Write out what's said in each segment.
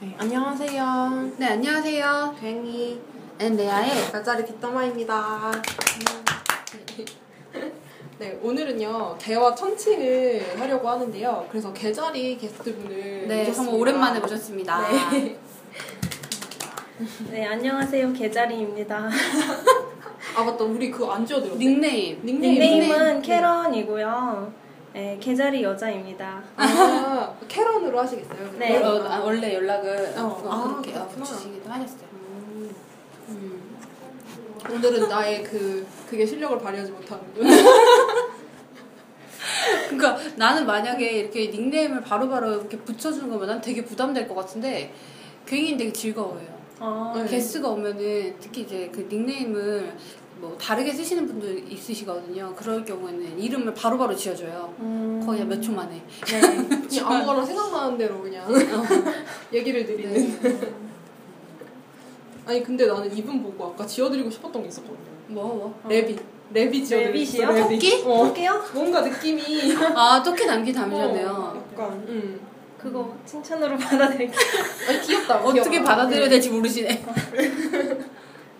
네, 안녕하세요. 네, 안녕하세요. 괭이 앤레아의 별자리 뒷담화입니다. 네, 오늘은요 대화 천칭을 하려고 하는데요. 그래서 계자리 게스트분을 네, 모셨습니다. 정말 오랜만에 모셨습니다. 네. 네, 안녕하세요. 개자리입니다. 아 맞다, 우리 그거 안 지어드렸네. 닉네임. 닉네임. 닉네임은 네. 캐런이고요. 네, 개자리 여자입니다. 아 캐런으로 하시겠어요? 네. 어, 아, 원래 연락을 어, 어, 아, 그렇게 어, 그렇구나. 주시기도 하셨어요. 음, 음. 오늘은 나의 그 그게 실력을 발휘하지 못하는 군 그러니까 나는 만약에 이렇게 닉네임을 바로바로 이렇게 붙여주는 거면 난 되게 부담될 것 같은데 괜히 되게 즐거워요. 어, 네. 게스트가 오면은 특히 이제 그 닉네임을 뭐 다르게 쓰시는 분들 있으시거든요. 그럴 경우에는 이름을 바로 바로 지어줘요. 음, 거의 몇 초 만에. 네. 그냥 아무거나 생각나는 대로 그냥 얘기를 드리는. 네. 아니 근데 나는 이분 보고 아까 지어드리고 싶었던 게 있었거든요. 뭐 뭐? 레빗. 레빗 지어드리고 싶어. 레빗이요? 토끼? 어. 할게요? 뭔가 느낌이. 아, 토끼 남기 담으셨네요. 어, 약간. 음. 그거 칭찬으로 받아들일게요. 아니 귀엽다. 어떻게 귀여워. 받아들여야 될지 모르시네.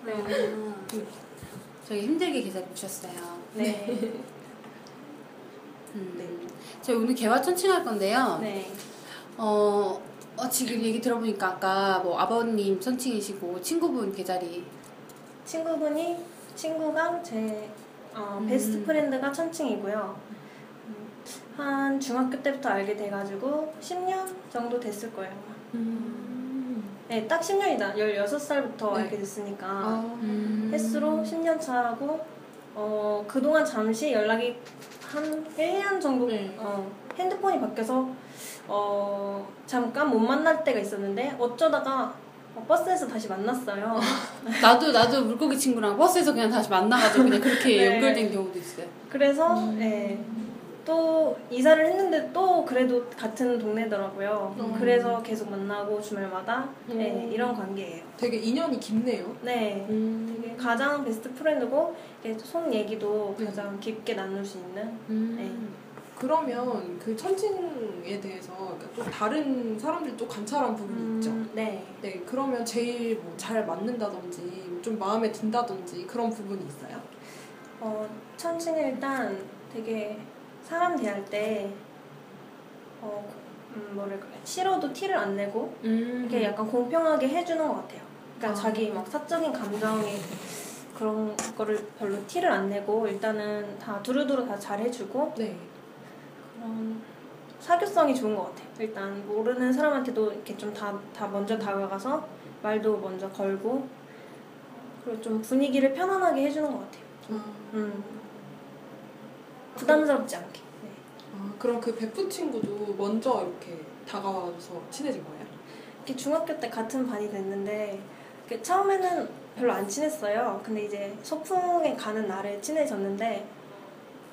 네. 저희 힘들게 기다려 주셨어요. 네. 음. 저희 오늘 게와 천칭 할 건데요. 네. 어, 어, 지금 얘기 들어보니까 아까 뭐 아버님 천칭이시고 친구분 계자리. 친구분이, 친구가 제 어, 베스트 음. friend가 천칭이고요. 음, 한 중학교 때부터 알게 돼가지고 10년 정도 됐을 거예요. 음. 네, 딱 10년이다. 16살부터 네. 알게 됐으니까. 아. 음. 햇수로 10년 차고 어 그동안 잠시 연락이 한 1년 정도 네. 어, 핸드폰이 바뀌어서 어 잠깐 못 만날 때가 있었는데 어쩌다가 어, 버스에서 다시 만났어요. 나도 나도 물고기 친구랑 버스에서 그냥 다시 만나가지고 그냥 그렇게 네. 연결된 경우도 있어요. 그래서 음. 예, 또 이사를 했는데 또 그래도 같은 동네더라고요. 음. 그래서 계속 만나고 주말마다 음. 예, 이런 관계예요. 되게 인연이 깊네요. 네. 음. 되게 가장 베스트 프렌드고 속 얘기도 네. 가장 깊게 나눌 수 있는 음. 네. 그러면 그 천칭에 대해서 그러니까 또 다른 사람들이 또 관찰한 부분이 있죠. 음, 네. 네, 그러면 제일 뭐 잘 맞는다든지 뭐좀 마음에 든다든지 그런 부분이 있어요? 어, 천칭은 일단 되게 사람 대할 때 어, 음, 뭐랄까 싫어도 티를 안 내고 음. 이렇게 약간 공평하게 해주는 것 같아요. 그러니까 아. 자기 막 사적인 감정이 그런 거를 별로 티를 안 내고 일단은 다 두루두루 다 잘 해주고 네. 그런 사교성이 좋은 것 같아요. 일단 모르는 사람한테도 이렇게 좀 다 다 먼저 다가가서 말도 먼저 걸고 그리고 좀 분위기를 편안하게 해주는 것 같아요. 아, 음. 부담스럽지 않게. 네. 아, 그럼 그 베프 친구도 먼저 이렇게 다가와서 친해진 거예요? 이렇게 중학교 때 같은 반이 됐는데 처음에는 별로 안 친했어요. 근데 이제 소풍에 가는 날에 친해졌는데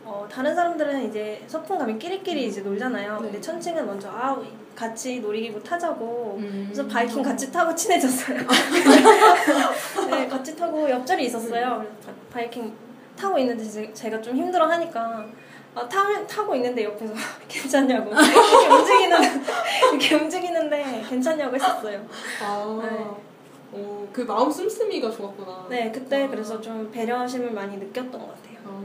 어, 다른 사람들은 이제 소풍 가면 끼리끼리 이제 놀잖아요. 근데 네. 천칭은 먼저 아 같이 놀이기구 타자고 음. 그래서 바이킹 같이 타고 친해졌어요. 네, 같이 타고 옆자리 있었어요. 바- 바이킹 타고 있는데 제- 제가 좀 힘들어 하니까 아, 타, 타고 있는데 옆에서 괜찮냐고 이렇게 움직이는 이렇게 움직이는데 괜찮냐고 했었어요. 아, 네. 오, 그 마음 씀씀이가 좋았구나. 네, 그때 그래서 좀 배려심을 많이 느꼈던 것 같아요. 아,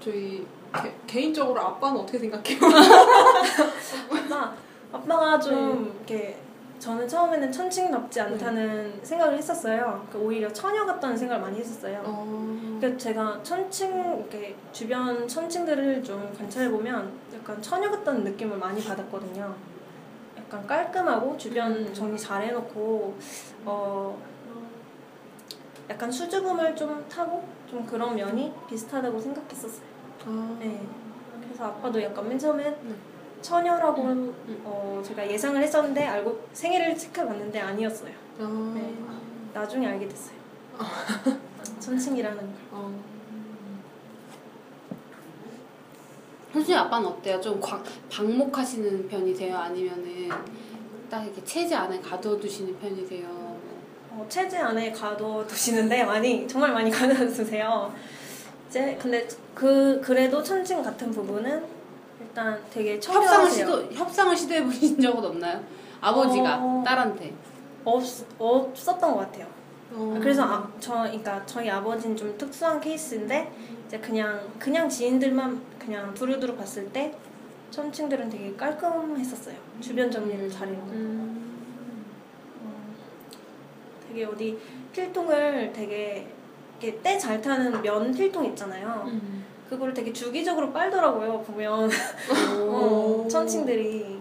저희 개, 개인적으로 아빠는 어떻게 생각해요? 아빠, 아빠가 좀 이렇게 저는 처음에는 천칭답지 않다는 생각을 했었어요. 그 오히려 처녀 같다는 생각을 많이 했었어요. 어, 그러니까 제가 천칭 이렇게 주변 천칭들을 좀 관찰해 보면 약간 처녀 같다는 느낌을 많이 받았거든요. 약간 깔끔하고 주변 음. 정리 잘 해놓고 어 약간 수줍음을 좀 타고 좀 그런 면이 비슷하다고 생각했었어요. 아, 네. 그래서 아빠도 약간 맨 처음엔 음. 처녀라고 음. 어 제가 예상을 했었는데 알고 생일을 체크해봤는데 아니었어요. 아, 네. 나중에 알게 됐어요. 천칭이라는 걸. 어. 솔직히 아빠는 어때요? 좀 광, 방목하시는 편이세요? 아니면은 딱 이렇게 체제 안에 가둬두시는 편이세요? 어, 체제 안에 가둬두시는데 많이 정말 많이 가둬두세요. 이제 근데 그 그래도 천칭 같은 부분은 일단 되게 협상을. 시도 협상을 시도해 보신 적은 없나요? 아버지가 어. 딸한테. 없, 없었던 것 같아요. 어. 그래서 아, 저 그러니까 저희 아버지는 좀 특수한 케이스인데 이제 그냥 그냥 지인들만 그냥 두루두루 봤을 때 천칭들은 되게 깔끔했었어요. 주변 정리를 잘해놓고 음. 되게 어디 필통을 되게 때 잘 타는 면 필통 있잖아요. 음. 그거를 되게 주기적으로 빨더라고요. 보면 오. 어, 천칭들이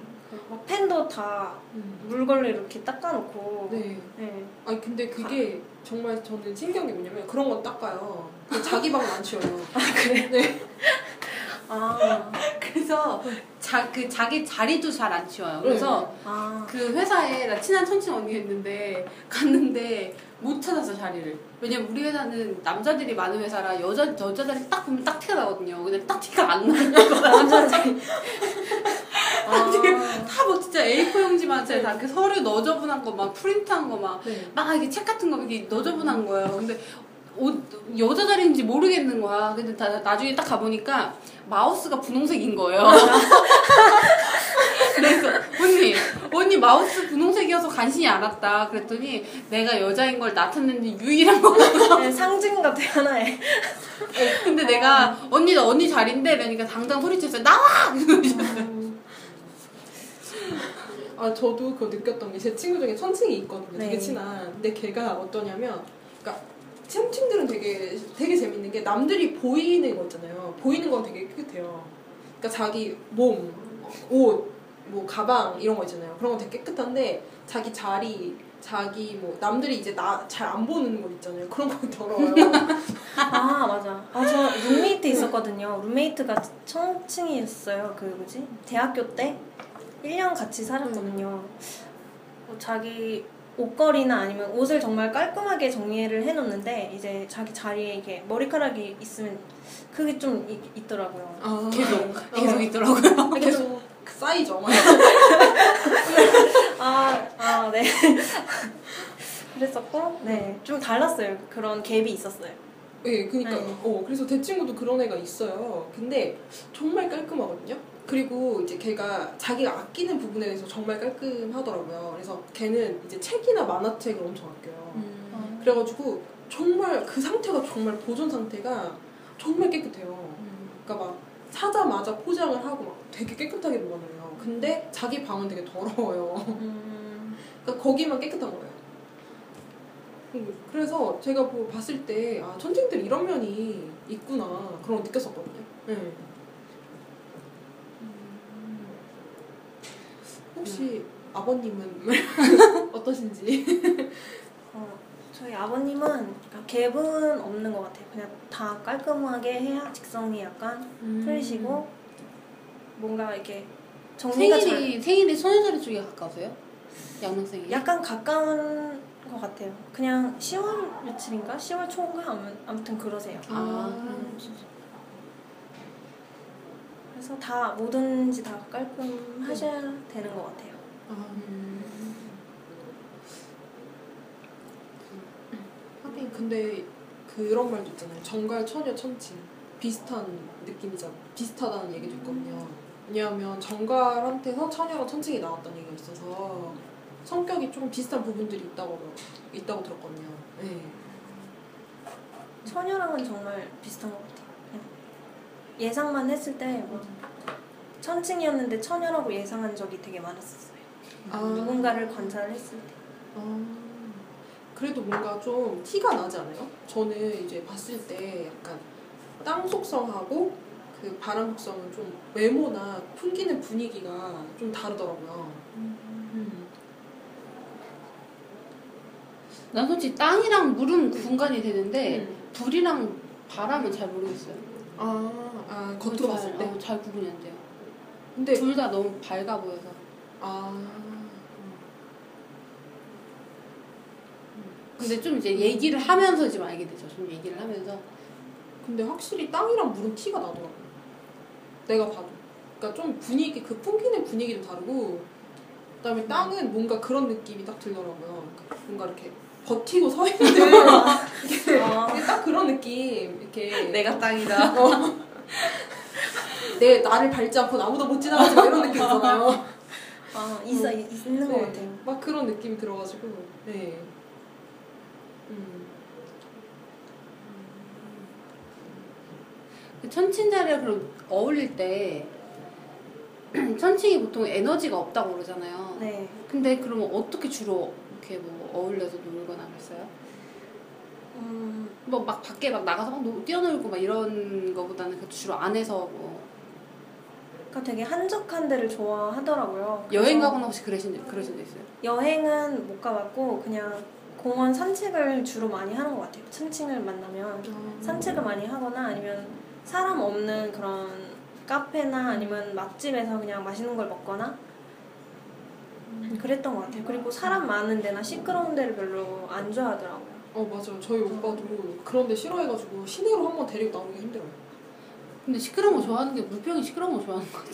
막 펜도 다 음. 물걸로 이렇게 닦아놓고 네. 네. 아니 근데 그게 정말 저는 신기한 게 뭐냐면 그런 건 닦아요. 근데 자기 방은 안 치워요. 아 그래? 네. 아, 그래서 자, 그 자기 자리도 잘 안 치워요. 그래서 아. 그 회사에 나 친한 천친 언니 있는데 갔는데 못 찾았어 자리를. 왜냐면 우리 회사는 남자들이 많은 회사라 여자 여자 자리 딱 보면 딱 티가 나거든요. 근데 딱 티가 안 나. 남자들이 아, 다뭐 진짜 A4 용지만 진짜 다그 서류 너저분한 거 막 프린트한 거막막 네. 이게 책 같은 거 이렇게 너저분한 거예요. 근데 옷, 여자 자리인지 모르겠는 거야. 근데 다, 나중에 딱 가보니까 마우스가 분홍색인 거예요. 그래서 언니, 언니 마우스 분홍색이어서 간신히 알았다. 그랬더니 내가 여자인 걸 나타내는 유일한 거. 네, 상징 같아 하나의 근데 내가 언니 나 언니 자리인데 그러니까 당장 소리쳤어요. 나와! 아 저도 그거 느꼈던 게 제 친구 중에 천칭이 있거든요. 되게 네. 친한. 근데 걔가 어떠냐면, 그러니까 천칭들은 되게 되게 재밌는 게 남들이 보이는 거 있잖아요. 보이는 건 되게 깨끗해요. 그러니까 자기 몸, 옷, 뭐 가방 이런 거 있잖아요. 그런 건 되게 깨끗한데 자기 자리, 자기 뭐 남들이 이제 나 잘 안 보는 거 있잖아요. 그런 건 더러워요. 아 맞아 아 저 룸메이트 있었거든요 룸메이트가 청층이었어요 그 뭐지 대학교 때 1년 같이 살았거든요 뭐 자기 옷걸이나 아니면 옷을 정말 깔끔하게 정리를 해놓는데 이제 자기 자리에 이게 머리카락이 있으면 그게 좀 이- 있더라고요 아, 계속, 계속 있더라고요. 계속 쌓이죠. 아, 아, 네. 그랬었고, 네. 좀 달랐어요. 그런 갭이 있었어요. 예, 그니까 네. 어 그래서 제 친구도 그런 애가 있어요. 근데 정말 깔끔하거든요. 그리고 이제 걔가 자기가 아끼는 부분에 대해서 정말 깔끔하더라고요. 그래서 걔는 이제 책이나 만화책을 엄청 아껴요. 음. 그래가지고 정말 그 상태가 정말 보존 상태가 정말 깨끗해요. 그러니까 막 사자마자 포장을 하고 막 되게 깨끗하게 보관해요. 근데 자기 방은 되게 더러워요. 음, 그러니까 거기만 깨끗한 거예요. 음, 그래서 제가 뭐 봤을 때, 아, 천칭들 이런 면이 있구나. 그런 거 느꼈었거든요. 네. 혹시 아버님은 어떠신지? 어, 저희 아버님은 갭은 없는 것 같아요. 그냥 다 깔끔하게 해야 직성이 약간 풀리시고, 뭔가 이렇게 정리가 잘, 생일이, 생일이 소녀자리 쪽에 가까우세요? 양릉생이? 약간 가까운 것 같아요. 그냥 10월 며칠인가? 10월 초인가? 아무- 아무튼 그러세요. 아, 음. 그래서 다 뭐든지 다 깔끔하셔야 되는 것 같아요. 아, 하긴 근데 그런 말도 있잖아요. 정갈, 처녀, 천칭. 비슷한 느낌이잖아. 비슷하다는 얘기도 있거든요. 왜냐하면 정갈한테서 처녀랑 천칭이 나왔다는 얘기가 있어서 성격이 좀 비슷한 부분들이 있다고 있다고 들었거든요. 네. 처녀랑은 정말 비슷한 것 같아요. 예상만 했을 때 뭐, 천칭이었는데 처녀라고 예상한 적이 되게 많았었어요. 아. 누군가를 관찰했을 때. 아, 그래도 뭔가 좀 티가 나지 않아요? 저는 이제 봤을 때 약간 땅 속성하고 그 바람 속성은 좀 외모나 풍기는 분위기가 좀 다르더라고요. 음. 난 솔직히 땅이랑 물은 구분간이 되는데 음. 불이랑 바람은 잘 모르겠어요. 아, 아 겉으로 잘, 봤을 때. 어, 잘 구분이 안 돼요. 근데 둘 다 너무 밝아 보여서. 아, 근데 좀 이제 얘기를 하면서 좀 알게 되죠. 좀 얘기를 하면서. 근데 확실히 땅이랑 물은 티가 나더라고. 내가 봐도. 그러니까 좀 분위기 그 풍기는 분위기도 다르고, 그다음에 땅은 뭔가 그런 느낌이 딱 들더라고요. 뭔가 이렇게 버티고 서 있는 이게 아. 이게 딱 그런 느낌. 이렇게 땅이다. 내 나를 밟지 않고 아무도 못 지나가지 마 이런 느낌 있잖아요. 아 있어 음. 있- 있는 것 네, 같아요. 막 그런 느낌이 들어가지고 네. 음. 그 천칭자리가 그럼 어울릴 때 천칭이 보통 에너지가 없다고 그러잖아요. 네. 근데 그러면 어떻게 주로 이렇게 뭐 어울려서 놀 거나 그랬어요? 음, 뭐 막 밖에 막 나가서 막 노- 뛰어놀고 막 이런 거보다는 그 주로 안에서 뭐 그러니까 되게 한적한 데를 좋아하더라고요. 그래서 여행 가거나 혹시 그러신 적- 그러신 적 있어요? 여행은 못 가봤고 그냥 공원 산책을 주로 많이 하는 것 같아요. 층층을 만나면 산책을 많이 하거나 아니면 사람 없는 그런 카페나 아니면 맛집에서 그냥 맛있는 걸 먹거나 그랬던 것 같아요. 그리고 사람 많은 데나 시끄러운 데를 별로 안 좋아하더라고요. 어 맞아요. 저희 오빠도 그런데 싫어해가지고 시내로 한번 데리고 나오기가 힘들어요. 근데 시끄러운 거 좋아하는 게 물병이 시끄러운 거 좋아하는 것 같아.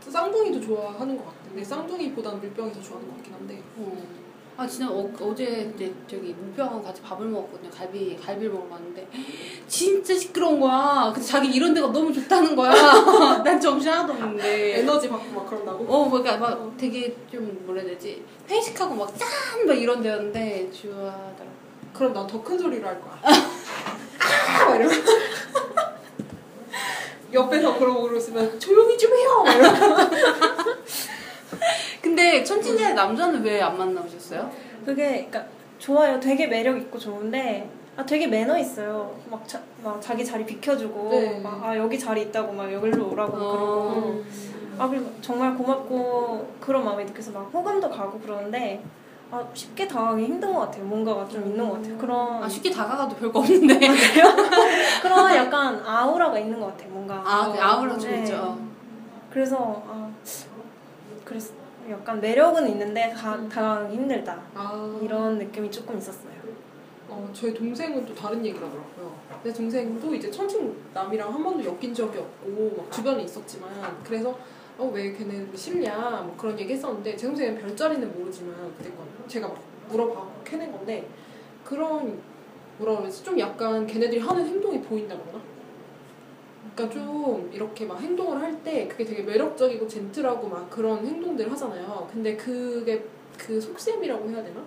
쌍둥이도 좋아하는 것 같은데 쌍둥이보다는 물병이 더 좋아하는 것 같긴 한데. 어. 아 진짜 어, 어제 이제 저기 물병하고 같이 밥을 먹었거든요. 갈비 갈비를 먹으러 갔는데 진짜 시끄러운 거야. 근데 자기 이런 데가 너무 좋다는 거야. 난 정신 하나도 없는데. 에너지 받고 막 그런다고? 어, 그러니까 막 되게 좀 뭐라 해야 되지? 회식하고 막 짠! 막 이런 데였는데 좋아하더라. 그럼 난 더 큰 소리로 할 거야. 아! 막 이러면. 옆에서 그러고 있으면 조용히 좀 해요! 막 이러면. 근데 천진자의 남자는 왜 안 만나보셨어요? 그게 그러니까 좋아요. 되게 매력 있고 좋은데 아 되게 매너 있어요. 막, 자, 막 자기 자리 비켜주고 네. 막 아 여기 자리 있다고 막 여기로 오라고 어. 그러고 아 그리고 정말 고맙고 그런 마음이 느껴서 막 호감도 가고 그러는데 아 쉽게 다가가기 힘든 것 같아요. 뭔가가 좀 있는 것 같아요. 그런 아 쉽게 다가가도 별거 없는데. 그런 약간 아우라가 있는 것 같아요. 뭔가 아, 그 아우라 좀 네. 있죠. 그래서 아 그래서 약간 매력은 있는데 다, 다가가기 힘들다 아. 이런 느낌이 조금 있었어요. 어, 저희 동생은 또 다른 얘기를 하더라고요. 내 동생도 이제 천칭남이랑 한 번도 엮인 적이 없고 막 주변에 있었지만 그래서 어 왜 걔네 싫냐 뭐 그런 얘기 했었는데 제 동생은 별자리는 모르지만 건 제가 막 물어봐 캐낸 건데 그런 뭐라 그러지 좀 약간 걔네들이 하는 행동이 보인다 그러나? 그러니까 좀 이렇게 막 행동을 할 때 그게 되게 매력적이고 젠틀하고 막 그런 행동들을 하잖아요. 근데 그게 그 속셈이라고 해야 되나?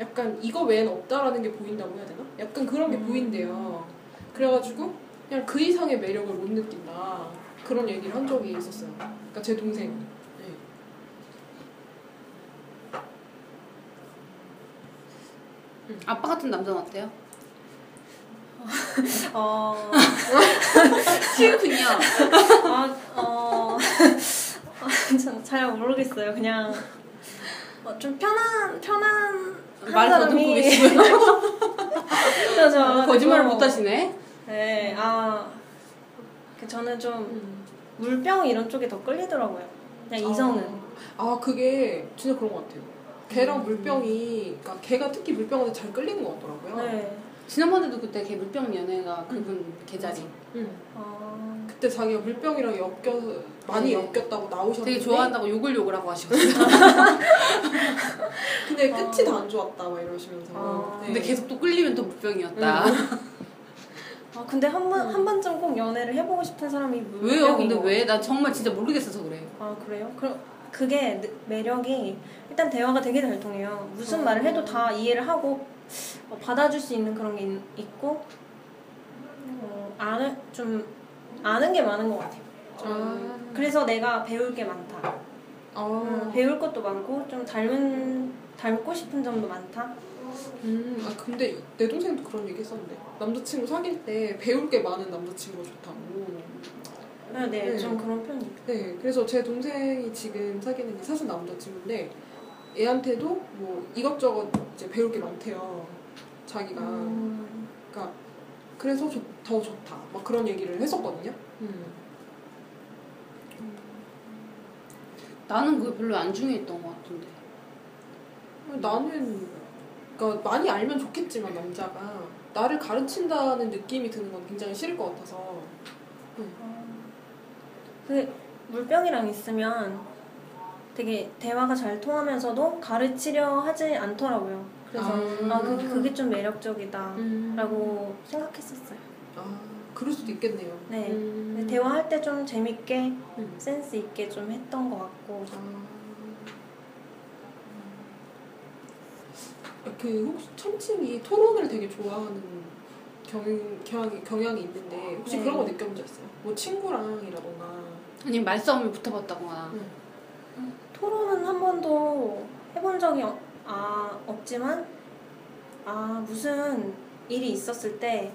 약간 이거 외엔 없다라는 게 보인다고 해야 되나? 약간 그런 게 음. 보인대요. 그래가지고 그냥 그 이상의 매력을 못 느낀다. 그런 얘기를 한 적이 있었어요. 그러니까 제 동생. 네. 아빠 같은 남자는 어때요? 어, 싫군요. 아, 어, 전잘 모르겠어요. 그냥 어, 좀 편한 편한 한말 더듬고 계시고요. 그래서 거짓말을 못 하시네. 네, 아, 그 저는 좀 음. 물병 이런 쪽에 더 끌리더라고요. 그냥 이성은. 아 그게 진짜 그런 것 같아요. 걔랑 음. 물병이, 그러니까 걔가 특히 물병한테 잘 끌리는 것 같더라고요. 네. 지난번에도 그때 걔 물병 연애가 그분 계자리. 응. 어, 그때 자기가 물병이랑 엮여 많이 네. 엮였다고 나오셨는데 되게 좋아한다고 욕을 욕을 하고 하시거든요. 근데 끝이 어. 다안 좋았다 막 이러시면서 어. 네. 근데 계속 또 끌리면 또 물병이었다. 아, 근데 한 번, 한 번쯤 꼭 연애를 해보고 싶은 사람이 왜요? 물병인 근데 것 왜? 나 정말 진짜 모르겠어서 그래. 아 그래요? 그럼 그게 느- 매력이 일단 대화가 되게 잘 통해요. 무슨 어. 말을 해도 다 이해를 하고 어, 받아줄 수 있는 그런 게 있, 있고 어, 아는 좀 아는 게 많은 것 같아요. 좀 아. 그래서 내가 배울 게 많다. 아, 음, 배울 것도 많고 좀 닮은 닮고 싶은 점도 많다. 음, 아 근데 내 동생도 그런 얘기 했었는데 남자친구 사귈 때 배울 게 많은 남자친구가 좋다고 네, 네, 네. 좀 그런 편이에요. 네 그래서 제 동생이 지금 사귀는 게 사실 남자친구인데 애한테도 뭐 이것저것 이제 배울 게 많대요. 자기가. 음, 그러니까 그래서 좋- 더 좋다. 막 그런 얘기를 했었거든요. 음. 나는 그게 별로 안 중요했던 것 같은데. 나는 그러니까 많이 알면 좋겠지만 남자가 나를 가르친다는 느낌이 드는 건 굉장히 싫을 것 같아서. 그 물병이랑 있으면 되게 대화가 잘 통하면서도 가르치려 하지 않더라고요. 그래서 아. 아, 그, 그게 좀 매력적이다라고 음. 생각했었어요. 아 그럴 수도 있겠네요 네. 음. 대화할 때 좀 재밌게 음. 센스 있게 좀 했던 것 같고 아. 그 혹시 천칭이 토론을 되게 좋아하는 경, 경향이, 경향이 있는데 혹시 네. 그런 거 느껴본 적 있어요? 뭐 친구랑이라던가 아니면 말싸움에 붙어봤다거나. 토론은 한 번도 해본 적이 어- 아, 없지만 아 무슨 일이 있었을 때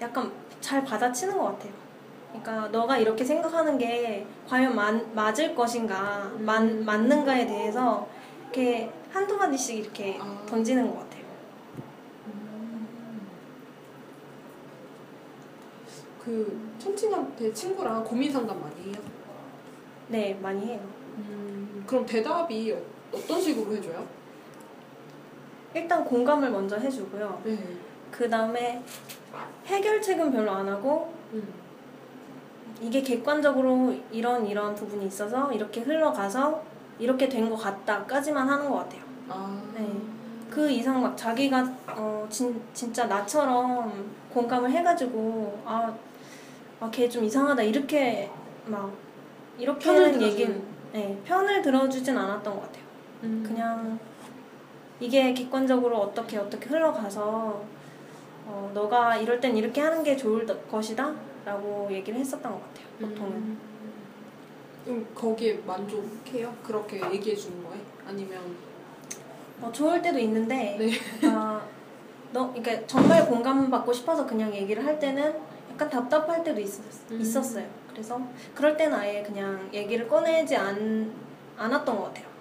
약간 잘 받아치는 것 같아요. 그러니까 너가 이렇게 생각하는 게 과연 맞, 맞을 것인가 맞, 맞는가에 대해서 이렇게 한두 마디씩 이렇게 아. 던지는 것 같아요. 그 천칭한테 친구랑 고민 상담 많이 해요? 네 많이 해요. 그럼 대답이 어- 어떤 식으로 해줘요? 일단 공감을 먼저 해주고요. 네. 그 다음에 해결책은 별로 안 하고 음. 이게 객관적으로 이런 이런 부분이 있어서 이렇게 흘러가서 이렇게 된 것 같다까지만 하는 것 같아요. 아. 네. 그 이상 막 자기가 어 진, 진짜 나처럼 공감을 해가지고 아걔 좀 이상하다 이렇게 막 이렇게. 얘기는 네 편을 들어주진 않았던 것 같아요. 음. 그냥 이게 객관적으로 어떻게 어떻게 흘러가서 어, 너가 이럴 땐 이렇게 하는 게 좋을 더- 것이다 라고 얘기를 했었던 것 같아요 보통은 음. 그럼 거기에 만족해요? 그렇게 얘기해 주는 거에? 아니면 어, 좋을 때도 있는데 네. 아, 너 그러니까 정말 공감받고 싶어서 그냥 얘기를 할 때는 약간 답답할 때도 있었, 음. 있었어요 그래서 그럴 때는 아예 그냥 얘기를 꺼내지 않, 않았던 것 같아요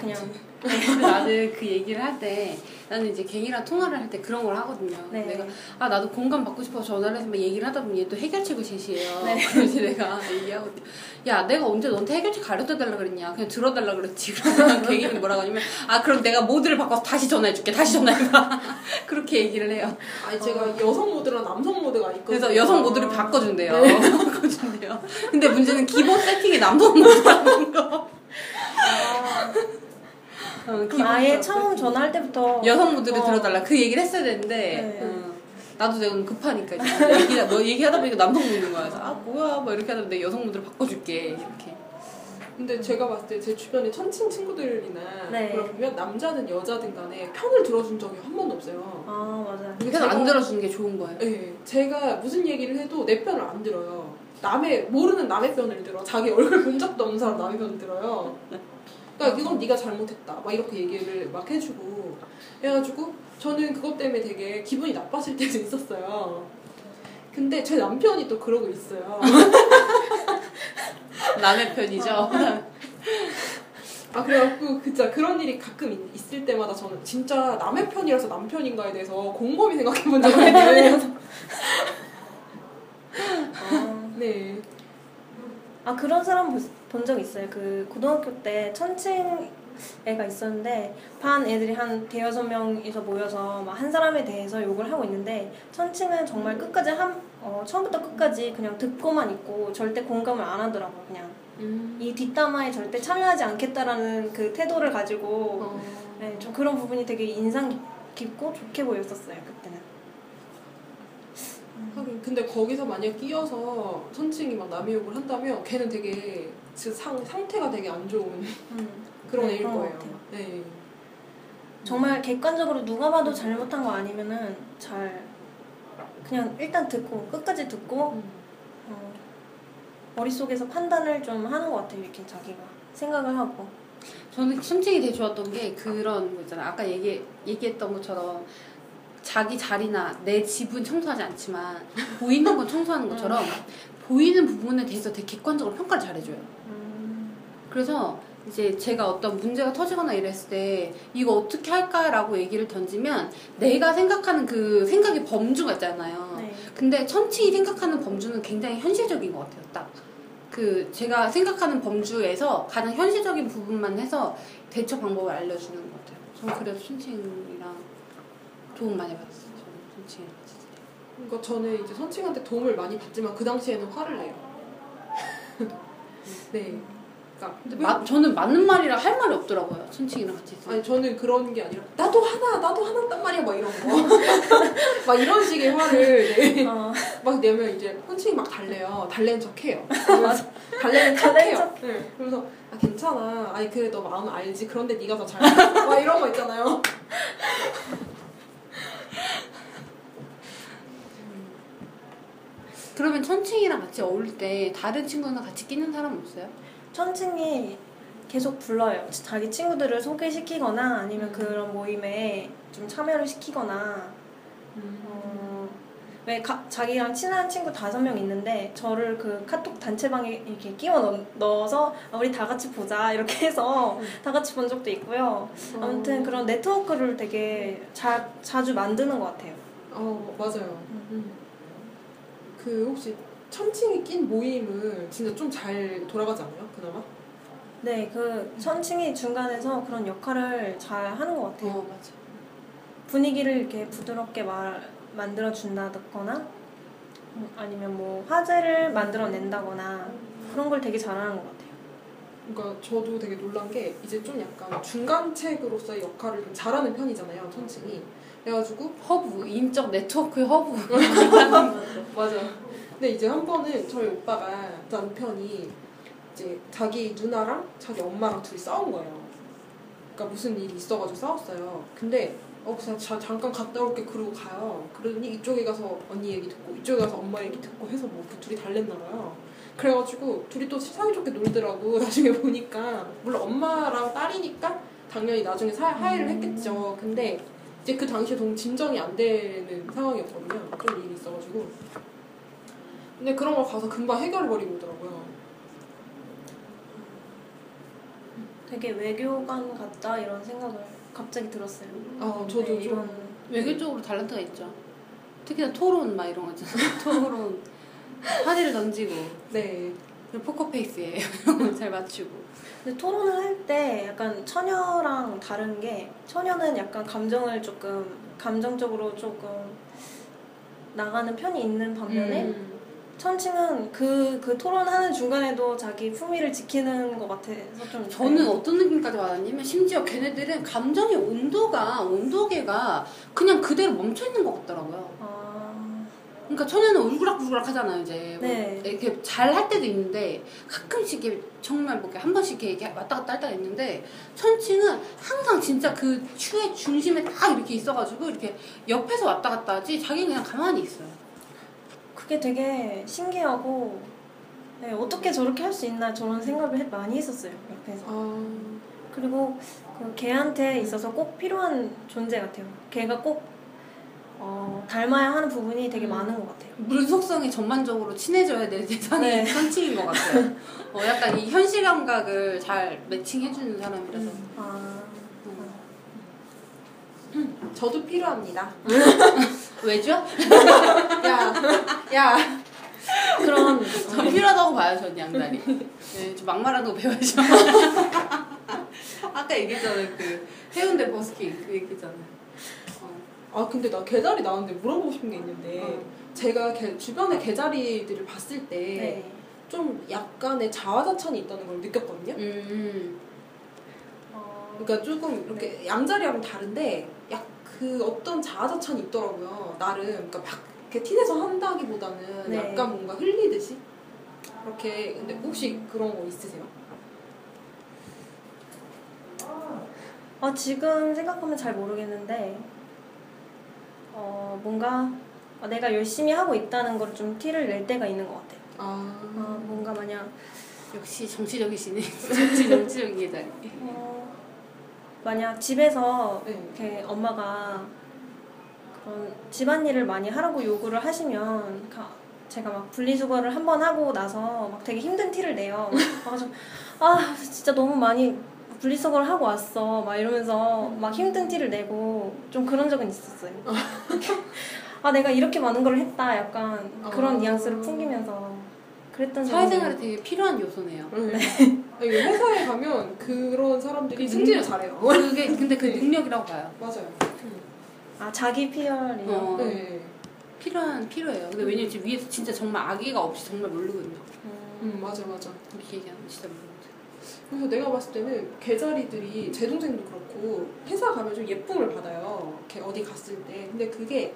그냥 근데 나는 그 얘기를 할 때 나는 이제 갱이랑 통화를 할 때 그런 걸 하거든요. 네. 내가 아 나도 공감 받고 싶어서 전화를 해서 막 얘기를 하다 보면 얘또 해결책을 제시해요. 네. 그래서 내가 얘기하거든요. 야 내가 언제 너한테 해결책 가르쳐 달라 그랬냐? 그냥 들어달라 그랬지. 그러면 갱이는 뭐라고 하냐면 아 그럼 내가 모드를 바꿔서 다시 전화해줄게. 다시 전화해봐. 그렇게 얘기를 해요. 아니 제가 여성 모드랑 남성 모드가 있거든요. 그래서 여성 모드를 바꿔준대요. 바꿔준대요. 근데 문제는 기본 세팅이 남성 모드라는 거. 어, 아예. 처음 전화할 때부터 여성 모드를 어, 들어달라 그 얘기를 했어야 되는데 네. 어, 나도 내가 급하니까 이제 얘기, 뭐 얘기하다 보니까 남성 모드인 거야 그래서 아 뭐야 뭐 이렇게 하는데 내 여성 모드를 바꿔줄게 이렇게 근데 제가 봤을 때 제 주변에 천칭 친구들이나 네. 그러면 남자든 여자든 간에 편을 들어준 적이 한 번도 없어요. 아 맞아요 그래서 안 들어주는 게 좋은 거예요 네, 제가 무슨 얘기를 해도 내 편을 안 들어요. 남의 모르는 남의 편을 들어. 자기 얼굴 본 적도 없는 사람 남의 편을 들어요. 그러니까 이건 네가 잘못했다. 막 이렇게 얘기를 막 해주고 해가지고 저는 그것 때문에 되게 기분이 나빴을 때도 있었어요. 근데 제 남편이 또 그러고 있어요. 남의 편이죠 아 그래갖고 진짜 그런 일이 가끔 있- 있을 때마다 저는 진짜 남의 편이라서 남편인가에 대해서 곰곰이 생각해본 적이 있어요. 아, 네. 아 그런 사람 본 적 있어요. 그 고등학교 때 천칭 애가 있었는데 반 애들이 한 대여섯 명이서 모여서 막 한 사람에 대해서 욕을 하고 있는데 천칭은 정말 끝까지 한 어, 처음부터 끝까지 그냥 듣고만 있고 절대 공감을 안 하더라고요. 그냥 음. 이 뒷담화에 절대 참여하지 않겠다라는 그 태도를 가지고 어. 네, 좀 그런 부분이 되게 인상 깊고 좋게 보였었어요 그때는. 하긴 근데 거기서 만약 끼어서 천칭이 막 남의 욕을 한다면 걔는 되게 그 상, 상태가 되게 안 좋은 음. 그런 네, 애일 그런 것 거예요. 같아요. 네. 정말 객관적으로 누가 봐도 잘못한 거 아니면은 잘 그냥 일단 듣고 끝까지 듣고 음. 어, 머릿속에서 판단을 좀 하는 것 같아요 이렇게 자기가 생각을 하고 저는 심칭이 되게 좋았던 게 그런 거 있잖아요 아까 얘기, 얘기했던 것처럼 자기 자리나 내 집은 청소하지 않지만 보이는 건 청소하는 것처럼 보이는 부분에 대해서 되게 객관적으로 평가를 잘해줘요 음, 그래서 이제 제가 어떤 문제가 터지거나 이랬을 때 이거 어떻게 할까라고 얘기를 던지면 내가 생각하는 그 생각의 범주가 있잖아요. 네. 근데 천칭이 생각하는 범주는 굉장히 현실적인 것 같아요. 딱. 그 제가 생각하는 범주에서 가장 현실적인 부분만 해서 대처 방법을 알려주는 것 같아요. 저는 그래서 천칭이랑 도움 많이 받았어요. 저는 천칭이랑. 그러니까 저는 이제 선칭한테 도움을 많이 받지만 그 당시에는 화를 내요. 네. 그러니까 근데 마, 저는 맞는 말이라 할 말이 없더라고요. 천칭이랑 같이 있어요. 아니 저는 그런 게 아니라 나도 하나 나도 하나 딴 말이야 막 이런 거 막 이런 식의 화를 내, 어, 막 내면 이제 혼칭이 막 달래요 달래는 척해요 달래는 달래는 척해요 척. 네. 그러면서 아 괜찮아 아니 그래 너 마음 알지 그런데 네가 더 잘해 막 이런 거 있잖아요 그러면 천칭이랑 같이 어울릴 때 다른 친구랑 같이 끼는 사람 없어요? 천칭이 계속 불러요. 자기 친구들을 소개시키거나 아니면 그런 모임에 좀 참여를 시키거나 어, 왜 가, 자기랑 친한 친구 다섯 명 있는데 저를 그 카톡 단체방에 이렇게 끼워 넣, 넣어서 아, 우리 다 같이 보자 이렇게 해서 음. 다 같이 본 적도 있고요. 아무튼 그런 네트워크를 되게 자, 자주 만드는 것 같아요. 어 맞아요 음. 그 혹시 천칭이 낀 모임을 진짜 좀 잘 돌아가지 않아요 그나마? 네, 그 천칭이 중간에서 그런 역할을 잘 하는 것 같아요. 어 맞아. 분위기를 이렇게 부드럽게 말, 만들어 준다거나 음, 아니면 뭐 화제를 만들어낸다거나 그런 걸 되게 잘하는 것 같아요. 그러니까 저도 되게 놀란 게 이제 좀 약간 중간책으로서의 역할을 좀 잘하는 편이잖아요 천칭이 그래가지고 허브 인적 네트워크의 허브. 맞아. 근데 이제 한 번은 저희 오빠가 남편이 이제 자기 누나랑 자기 엄마랑 둘이 싸운 거예요. 그러니까 무슨 일이 있어가지고 싸웠어요. 근데 어 그냥 자, 잠깐 갔다 올게 그러고 가요. 그러더니 이쪽에 가서 언니 얘기 듣고 이쪽에 가서 엄마 얘기 듣고 해서 뭐 그 둘이 달랬나 봐요. 그래가지고 둘이 또 사이좋게 놀더라고 나중에 보니까 물론 엄마랑 딸이니까 당연히 나중에 사, 화해를 했겠죠. 근데 이제 그 당시에 너무 진정이 안 되는 상황이었거든요. 좀 일이 있어가지고. 근데 그런 걸 가서 금방 해결해버리고 오더라고요. 되게 외교관 같다 이런 생각을 갑자기 들었어요. 아, 저도 네, 좀. 이런 외교적으로 달란트가 있죠. 특히나 토론 막 이런 거 있잖아요. 토론 화제를 던지고 네. 그리고 포커페이스에 이런 잘 맞추고. 근데 토론을 할 때 약간 처녀랑 다른 게 처녀는 약간 감정을 조금 감정적으로 조금 나가는 편이 있는 반면에 음. 천칭은 그, 그 토론하는 중간에도 자기 품위를 지키는 것 같아서 좀 저는 어떤 느낌까지 받았냐면 심지어 걔네들은 감정의 온도가 온도계가 그냥 그대로 멈춰 있는 것 같더라고요. 아, 그러니까 처녀는 울그락불그락 하잖아요 이제 뭐 네. 이렇게 잘 할 때도 있는데 가끔씩 이렇게 정말 뭐 이렇게 한 번씩 이렇게 왔다 갔다 할 때가 있는데 천칭은 항상 진짜 그 추의 중심에 딱 이렇게 있어가지고 이렇게 옆에서 왔다 갔다 하지 자기는 그냥 가만히 있어요. 그게 되게 신기하고 네, 어떻게 저렇게 할 수 있나 저런 생각을 해- 많이 했었어요 옆에서 아. 그리고 그 걔한테 있어서 꼭 필요한 존재 같아요 걔가 꼭 어, 닮아야 하는 부분이 되게 음. 많은 것 같아요 물 속성이 전반적으로 친해져야 될 대상이 네. 천칭인 것 같아요. 어, 약간 이 현실 감각을 잘 매칭해주는 사람이라서. 아, 저도 필요합니다. 왜죠? 야, 야. 그런 전 필요하다고 봐요, 전 양다리. 네, 거 배워야죠. 아까 얘기했잖아요, 그 해운대 버스킹 그 얘기했잖아요. 어. 아 근데 나 개자리 나왔는데 물어보고 싶은 게 있는데 어. 제가 개, 주변의 개자리들을 봤을 때좀 네. 약간의 자화자찬이 있다는 걸 느꼈거든요. 음, 어, 그러니까 조금 이렇게 양자리하고는 다른데 약 그 어떤 자아자찬이 있더라고요. 나름 그러니까 막 이렇게 티내서 한다기보다는 네. 약간 뭔가 흘리듯이 그렇게 근데 혹시 그런 거 있으세요? 아, 지금 생각하면 잘 모르겠는데 어, 뭔가 아, 내가 열심히 하고 있다는 걸 좀 티를 낼 때가 있는 것 같아요 아, 아, 뭔가 마냥 역시 정치적이시네. 정치, 정치적인 계자리. 어, 만약 집에서 네. 이렇게 엄마가 그런 집안일을 많이 하라고 요구를 하시면 가- 제가 막 분리수거를 한 번 하고 나서 막 되게 힘든 티를 내요. 그래가지고 아 진짜 너무 많이 분리수거를 하고 왔어 막 이러면서 막 힘든 티를 내고 좀 그런 적은 있었어요. 아 내가 이렇게 많은 걸 했다 약간 그런 아. 뉘앙스를 풍기면서 그랬던 사회생활에 되게 필요한 요소네요. 네. 아니, 회사에 가면 그런 사람들이 그 승진을. 잘해요. 그게 근데 그 능력이라고 봐요. 맞아요. 아 자기 피열이요. 어. 네. 필요한 필요해요. 근데 왜냐면 지금 위에서 진짜 정말 아기가 없이 정말 모르거든요. 음. 음 맞아 맞아. 이렇게 얘기하면 진짜 모르거든요. 그래서 내가 봤을 때는 개자리들이 제 동생도 그렇고 회사 가면 좀 예쁨을 받아요. 이렇게 어디 갔을 때. 근데 그게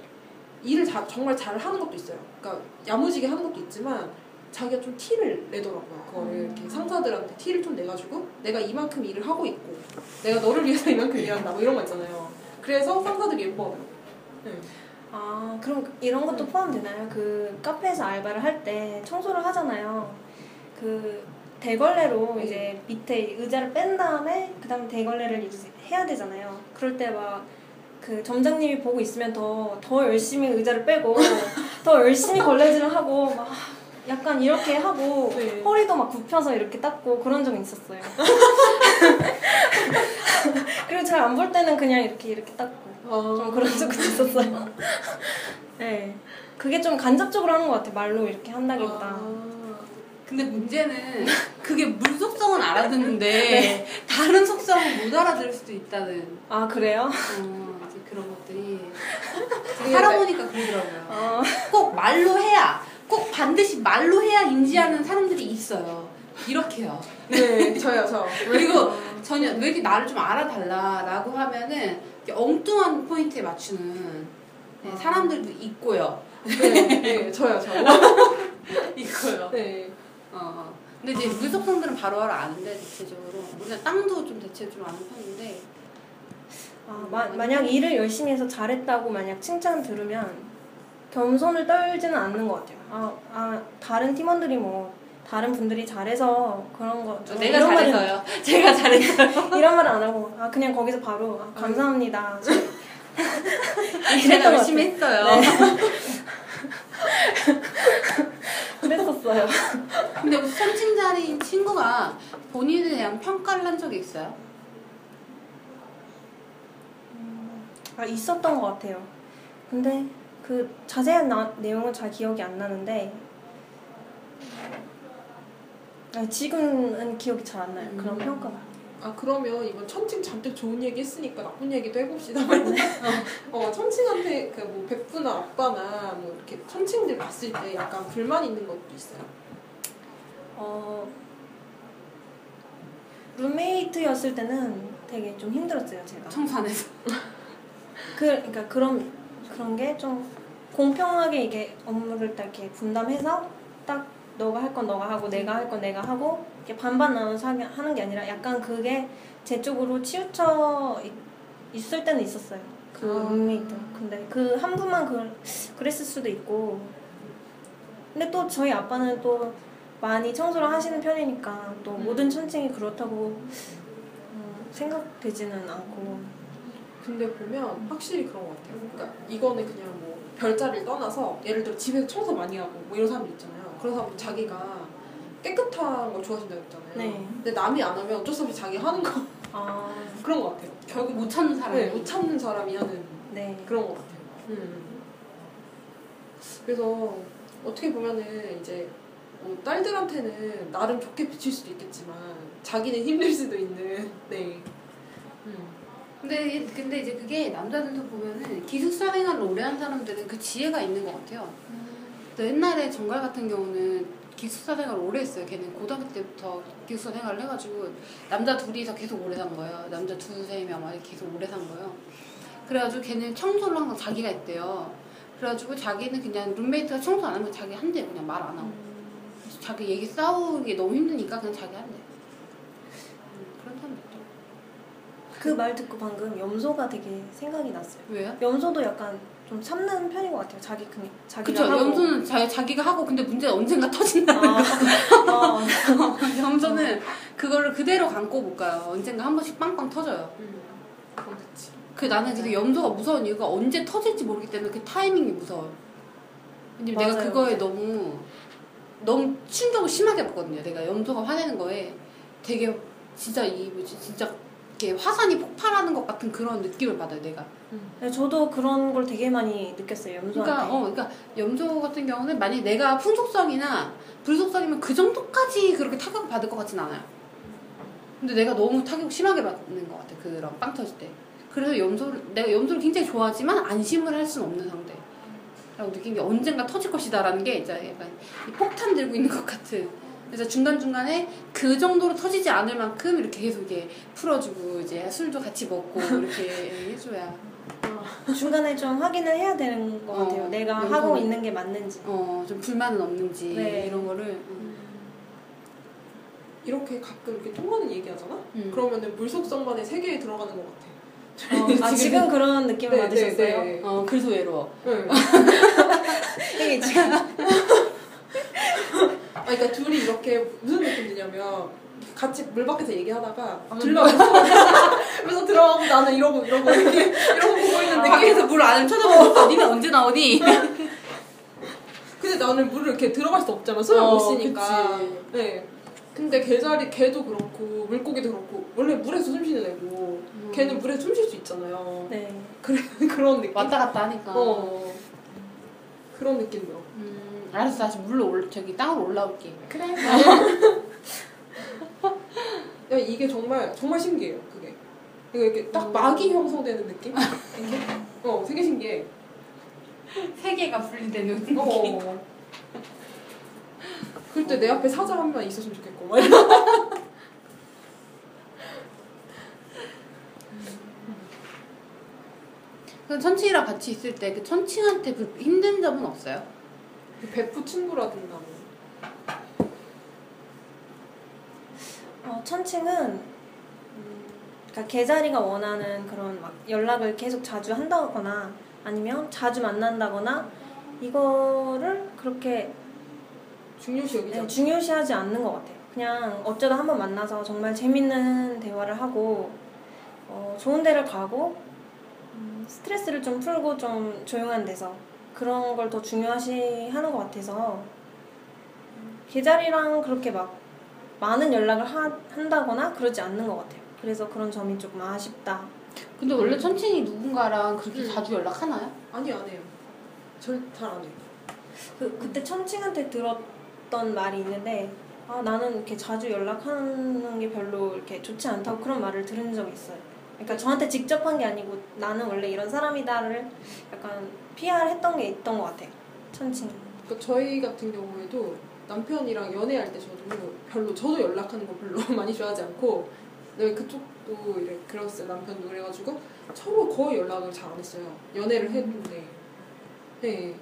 일을 자, 정말 잘 하는 것도 있어요. 그러니까 야무지게 하는 것도 있지만 자기가 좀 티를 내더라고요. 그거를 이렇게 상사들한테 티를 좀 내가지고 내가 이만큼 일을 하고 있고 내가 너를 위해서 이만큼 일한다 뭐 이런 거 있잖아요. 그래서 상사들이 예뻐요. 네. 아, 그럼 이런 것도 포함되나요? 그 카페에서 알바를 할 때 청소를 하잖아요. 그 대걸레로 네. 이제 밑에 의자를 뺀 다음에 그다음에 대걸레를 이제 해야 되잖아요. 그럴 때 막 그 점장님이 보고 있으면 더, 더 열심히 의자를 빼고 더 열심히 걸레질을 하고 막 약간 이렇게 하고 네. 허리도 막 굽혀서 이렇게 닦고 그런 적이 있었어요. 그리고 잘 안 볼 때는 그냥 이렇게 이렇게 닦고 아, 좀 그런 적도 있었어요. 네. 그게 좀 간접적으로 하는 것 같아 요. 말로 이렇게 한다기보다. 아. 근데 문제는 그게 물 속성은 알아듣는데 다른 속성은 못 알아들을 수도 있다는 아, 그래요? 어, 이제 그런 것들이 살아보니까 그러더라고요. 어. 꼭 말로 해야 꼭 반드시 말로 해야 인지하는 사람들이 있어요. 이렇게요. 네, 저요, 저. 그리고 전혀 왜 이렇게 나를 좀 알아달라라고 하면은 엉뚱한 포인트에 맞추는 네, 아. 사람들도 있고요. 네, 네, 저요, 저. 있고요. 네. 어. 근데 이제 물속성들은 바로바로 아는데 대체적으로 우리가 땅도 좀 대체 좀 아는 편인데 아, 마, 만약 일을 열심히 해서 잘했다고 만약 칭찬 들으면 겸손을 떨지는 않는 것 같아요. 아, 아 다른 팀원들이 뭐 다른 분들이 잘해서 그런 거저 내가 이런 말은- 잘해서요. 제가 잘했어요. 이런 말은 안 하고 아 그냥 거기서 바로 아, 감사합니다. 제가 열심히. 했어요. 그랬었어요. 근데 혹시 선칭자리인 친구가 본인에 대한 평가를 한 적이 있어요? 아 있었던 것 같아요. 근데 그 자세한 나, 내용은 잘 기억이 안 나는데 아, 지금은 기억이 잘 안 나요. 그런 음. 평가가. 아 그러면 이번 천칭 잔뜩 좋은 얘기 했으니까 나쁜 얘기도 해봅시다. 어, 어 천칭한테 그 뭐 베프나 아빠나 뭐 이렇게 천칭들 봤을 때 약간 불만 있는 것도 있어요. 어 룸메이트였을 때는 되게 좀 힘들었어요 제가. 청소 안 해서. 그 그러니까 그런 그런 게 좀 공평하게 이게 업무를 딱 이렇게 분담해서 딱 너가 할 건 너가 하고 내가 할 건 내가 하고 이렇게 반반 나눠서 하는 게 아니라 약간 그게 제 쪽으로 치우쳐 있, 있을 때는 있었어요. 그 아. 룸메이트. 근데 그 한 분만 그 그랬을 수도 있고. 근데 또 저희 아빠는 또 많이 청소를 하시는 편이니까 또 음. 모든 천칭이 그렇다고 음, 생각되지는 않고. 근데 보면 확실히 그런 것 같아요. 그러니까 이거는 그냥 뭐 별자리를 떠나서 예를 들어 집에서 청소 많이 하고 뭐 이런 사람들 있잖아요. 그런 사람 자기가 깨끗한 걸 좋아하신다고 했잖아요. 네. 근데 남이 안 하면 어쩔 수 없이 자기 하는 거 아, 그런 것 같아요. 결국 못 참는 사람이. 네, 못 참는 사람이 하는 네. 그런 것 같아요. 음. 그래서 어떻게 보면은 이제 뭐 딸들한테는 나름 좋게 비칠 수도 있겠지만 자기는 힘들 수도 있는 네. 음. 근데 근데 이제 그게 남자들도 보면은 기숙사 생활을 오래 한 사람들은 그 지혜가 있는 것 같아요. 또 옛날에 정갈 같은 경우는 기숙사 생활을 오래 했어요. 걔는 고등학교 때부터 기숙사 생활을 해가지고 남자 둘이서 계속 오래 산 거예요. 남자 두세 명 만에 계속 오래 산 거예요. 그래가지고 걔는 청소를 항상 자기가 했대요. 그래가지고 자기는 그냥 룸메이트가 청소 안 하면 자기 한대요. 그냥 말 안 하고. 자기 얘기 싸우기 너무 힘드니까 그냥 자기 한대. 음, 그런 사람도 있더라고. 그말 듣고 방금 염소가 되게 생각이 났어요. 왜요? 염소도 약간 좀 참는 편인 것 같아요. 자기 그 자기가 그쵸. 하고. 염소는 자, 자기가 하고 근데 문제는 언젠가 터진다. 아, 어, 염소는 그거를 그대로 감고 못 가요. 언젠가 한 번씩 빵빵 터져요. 음. 그치. 그 나는 그 염소가 무서운 이유가 언제 터질지 모르기 때문에 그 타이밍이 무서워요. 왜냐면 내가 맞아요. 그거에 너무 너무 충격을 심하게 받거든요. 내가 염소가 화내는 거에 되게 진짜 이 뭐지 진짜 이렇게 화산이 폭발하는 것 같은 그런 느낌을 받아요. 내가. 네, 저도 그런 걸 되게 많이 느꼈어요. 염소한테. 그러니까 어 그러니까 염소 같은 경우는 만약 내가 풍속성이나 불속성이면 그 정도까지 그렇게 타격 받을 것 같진 않아요. 근데 내가 너무 타격 심하게 받는 것 같아 그런 빵 터질 때. 그래서 염소를 내가 염소를 굉장히 좋아하지만 안심을 할 수는 없는 상태. 라고 느낀 게 언젠가 터질 것이다라는 게 이제 약간 이 폭탄 들고 있는 것 같은 그래서 중간 중간에 그 정도로 터지지 않을 만큼 이렇게 계속 이게 풀어주고 이제 술도 같이 먹고 이렇게 해줘야 중간에 좀 확인을 해야 되는 것 어, 같아요. 내가 명분을- 하고 있는 게 맞는지. 어 좀 불만은 없는지 네. 이런 거를 음. 이렇게 가끔 이렇게 통화는 얘기하잖아? 음. 그러면은 물속성만의 세계에 들어가는 것 같아. 어, 아, 지금 그런 느낌을 받으셨어요? 네. 어 그래서 외로워. 응. 이게 지금 아, 그러니까 둘이 이렇게 무슨 느낌 드냐면 같이 물 밖에서 얘기하다가 들러가서 그래서 들어가고 나는 이러고 이러고 이렇게 이러고 보고 있는 느낌. 밖에서 물 안을 쳐다보고 니네 언제 나오니? 근데 나는 물을 이렇게 들어갈 수 없잖아. 손을 어, 못 쓰니까. 그치. 네. 근데 개자리 개도 그렇고 물고기도 그렇고 원래 물에서 숨 쉬는 애고 걔는 물에 숨 쉴 수 있잖아요. 네. 그래 그런 느낌. 왔다 갔다 하니까. 어. 그런 느낌 들어. 음, 알았어 다시 물로 올 저기 땅으로 올라올게. 그래. 야 이게 정말 정말 신기해요. 그게. 이거 이렇게 딱 음. 막이 형성되는 느낌? 이게? 어, 되게 신기해. 세계가 분리되는 느낌. 어. 그럴 때 내 앞에 사자 한 명 있었으면 좋겠고. 막. 그럼 천칭이랑 같이 있을 때 그 천칭한테 그 힘든 점은 없어요? 베프 친구라든가 뭐. 어, 천칭은 음, 그러니까 개자리가 원하는 그런 막 연락을 계속 자주 한다거나 아니면 자주 만난다거나 이거를 그렇게 중요시 여기지 네. 중요시하지 않는 것 같아요. 그냥 어쩌다 한번 만나서 정말 재밌는 대화를 하고 어, 좋은 데를 가고 음, 스트레스를 좀 풀고 좀 조용한 데서 그런 걸 더 중요시 하는 것 같아서 음, 계자리랑 그렇게 막 많은 연락을 하, 한다거나 그러지 않는 것 같아요. 그래서 그런 점이 조금 아쉽다. 근데 원래 천칭이 누군가랑 그렇게 음. 자주 연락하나요? 아니 안 해요. 절잘안 해요. 그, 그때 천칭한테 들었던 말이 있는데 아 나는 이렇게 자주 연락하는 게 별로 이렇게 좋지 않다고 그런 말을 들은 적이 있어요. 그러니까 저한테 직접 한 게 아니고 나는 원래 이런 사람이다를 약간 PR했던 게 있던 것 같아요. 천칭. 그러니까 저희 같은 경우에도 남편이랑 연애할 때 저도 별로 저도 연락하는 거 별로 많이 좋아하지 않고 네 그쪽도 이래 그랬어요. 남편도 그래가지고 서로 거의 연락을 잘 안 했어요. 연애를 했는데. 네.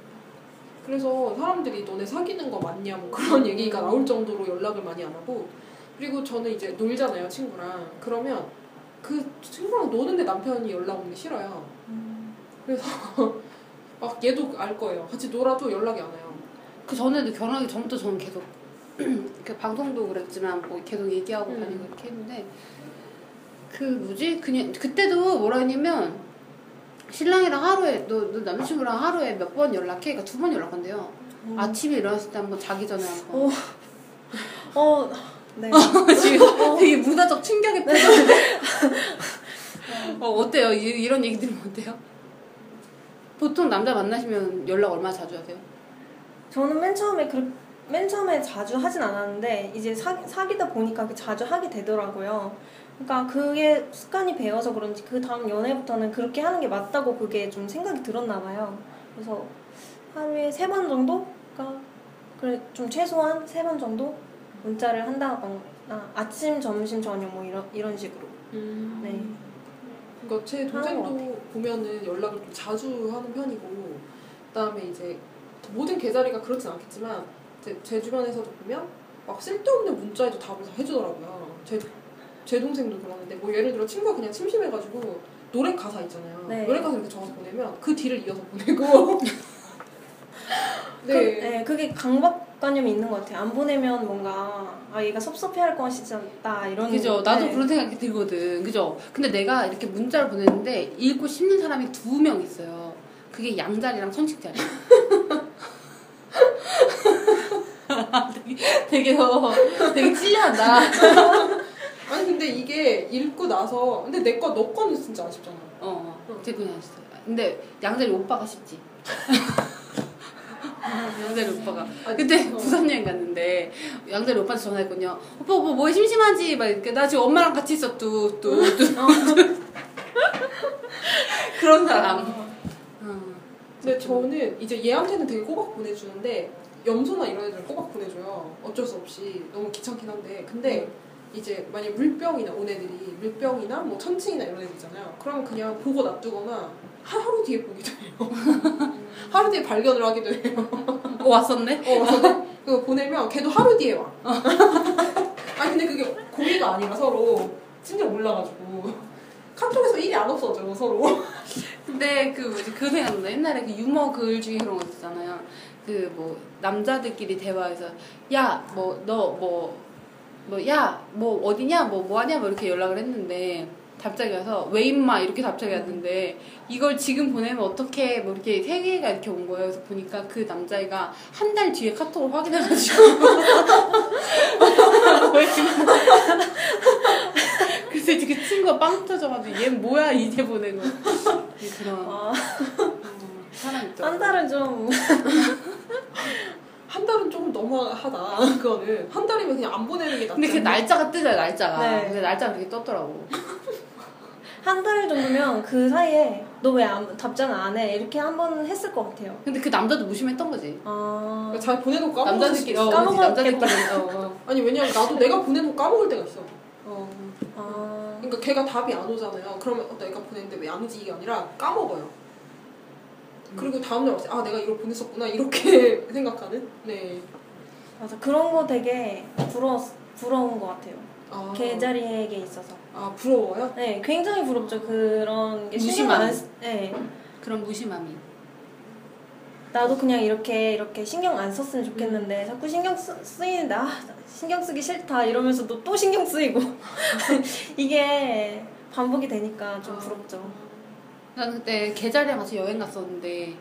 그래서 사람들이 너네 사귀는 거 맞냐? 뭐 그런 얘기가 나올 정도로 연락을 많이 안 하고. 그리고 저는 이제 놀잖아요 친구랑. 그러면 그 친구랑 노는데 남편이 연락 오는 게 싫어요. 그래서 막 얘도 알 거예요 같이 놀아도 연락이 안 와요 그 전에도 결혼하기 전부터 저는 계속 그 방송도 그랬지만 뭐 계속 얘기하고 음. 다니고 이렇게 했는데 그 뭐지 그냥 그때도 뭐라 했냐면 신랑이랑 하루에 너, 너 남자친구랑 하루에 몇 번 연락해? 그러니까 두 번 연락한대요. 음. 아침에 일어났을 때 한 번 자기 전에 한 번. 어, 어, 네. 지금 되게 문화적 충격에 빠졌는데. 어, 어때요? 이, 이런 얘기 들으면 어때요? 보통 남자 만나시면 연락 얼마나 자주 하세요? 저는 맨 처음에 그, 맨 처음에 자주 하진 않았는데 이제 사, 사귀다 보니까 그 자주 하게 되더라고요. 그러니까 그게 습관이 배어서 그런지 그 다음 연애부터는 그렇게 하는 게 맞다고 그게 좀 생각이 들었나 봐요. 그래서 하루에 세 번 정도? 그러니까 그래 좀 최소한 세 번 정도 문자를 한다거나 아침, 점심, 저녁 뭐 이런 이런 식으로. 네. 그러니까 제 동생도 보면은 연락을 좀 자주 하는 편이고 그다음에 이제 모든 계자리가 그렇진 않겠지만 제, 제 주변에서도 보면 막 쓸데없는 문자에도 답을 다 해주더라고요. 제, 제 동생도 그러는데 뭐 예를 들어 친구가 그냥 심심해가지고 노래 가사 있잖아요. 네. 노래 가사 이렇게 적어서 보내면 그 뒤를 이어서 보내고 그, 네. 네, 그게 강박관념이 있는 것 같아요. 안 보내면 뭔가 아 얘가 섭섭해할 것이다 이런. 그죠. 나도 네. 그런 생각이 들거든. 그죠. 근데 내가 이렇게 문자를 보냈는데 읽고 씹는 사람이 두 명 있어요. 그게 양자리랑 천칭자리. 되게, 되게, 어, 되게 찔려한다. 아니 근데 이게 읽고 나서 근데 내 거 너 거는 진짜 아쉽잖아. 어, 되게 그냥 했어. 근데 양자리 오빠가 쉽지. 양자리 오빠가. 아니, 그때 어. 부산 여행 갔는데 양자리 오빠한테 전화했거든요. 오빠 오빠 뭐 심심하지? 막 이렇게 나 지금 엄마랑 같이 있어 또 또. 또. 그런 사람. 어. 근데 저는 이제 얘한테는 되게 꼬박 보내주는데 염소나 이런 애들 꼬박 보내줘요. 어쩔 수 없이 너무 귀찮긴 한데 근데 이제 만약 물병이나 온 애들이 물병이나 뭐 천칭이나 이런 애들 있잖아요. 그러면 그냥 보고 놔두거나 하루 뒤에 보기도 해요. 하루 뒤에 발견을 하기도 해요. 어, 왔었네? 어, 그래서 그거 보내면 걔도 하루 뒤에 와. 아니 근데 그게 고의가 아니라 서로 진짜 몰라가지고 카톡에서 일이 안 없어져 서로. 근데 그 뭐지 그 생각나 옛날에 그 유머 글 중에 그런 거 있잖아요. 그 뭐 남자들끼리 대화해서 야 뭐 너 뭐 뭐 야 뭐 어디냐 뭐 뭐 하냐 뭐 이렇게 연락을 했는데 답장이 와서 왜 임마 이렇게 답장이 왔는데 이걸 지금 보내면 어떻게 뭐 이렇게 세 개가 이렇게 온 거예요. 그래서 보니까 그 남자애가 한 달 뒤에 카톡을 확인해가지고. 그래서 이제 그 친구가 빵 터져가지고 얘 뭐야 이제 보내고 그런 아, 어, 사람 있더라고. 한 달은 좀 한 달은 조금 너무하다 그거는 한 달이면 그냥 안 보내는 게 낫지. 근데 그 않나? 날짜가 뜨잖아 날짜가. 네. 근데 날짜가 그렇게 떴더라고. 한 달 정도면 그 사이에 너 왜 답장 안 해? 이렇게 한 번 했을 것 같아요. 근데 그 남자도 무심했던 거지. 아, 그러니까 잘 보내놓고 까먹을 남자들끼리 수 어, 있어. 까먹었겠다. 남자들끼리 어, 어. 아니 왜냐면 나도 내가 보내놓고 까먹을 때가 있어. 어. 아, 그러니까 걔가 답이 안 오잖아요. 그러면 어, 내가 보냈는데 왜 안 오지 이게 아니라 까먹어요. 그리고 다음날 아 내가 이걸 보냈었구나 이렇게 생각하는. 네. 맞아. 그런 거 되게 부러웠, 부러운 것 같아요. 아, 계자리에게 있어서. 아 부러워요? 네, 굉장히 부럽죠. 그런 게 신경 무심함. 안 쓰- 네. 그런 무심함이. 나도 그냥 이렇게 이렇게 신경 안 썼으면 좋겠는데 자꾸 신경 쓰, 쓰이는데 아 신경 쓰기 싫다 이러면서 또, 또 신경 쓰이고 이게 반복이 되니까 좀 부럽죠. 나는 그때 계자리랑 같이 여행 갔었는데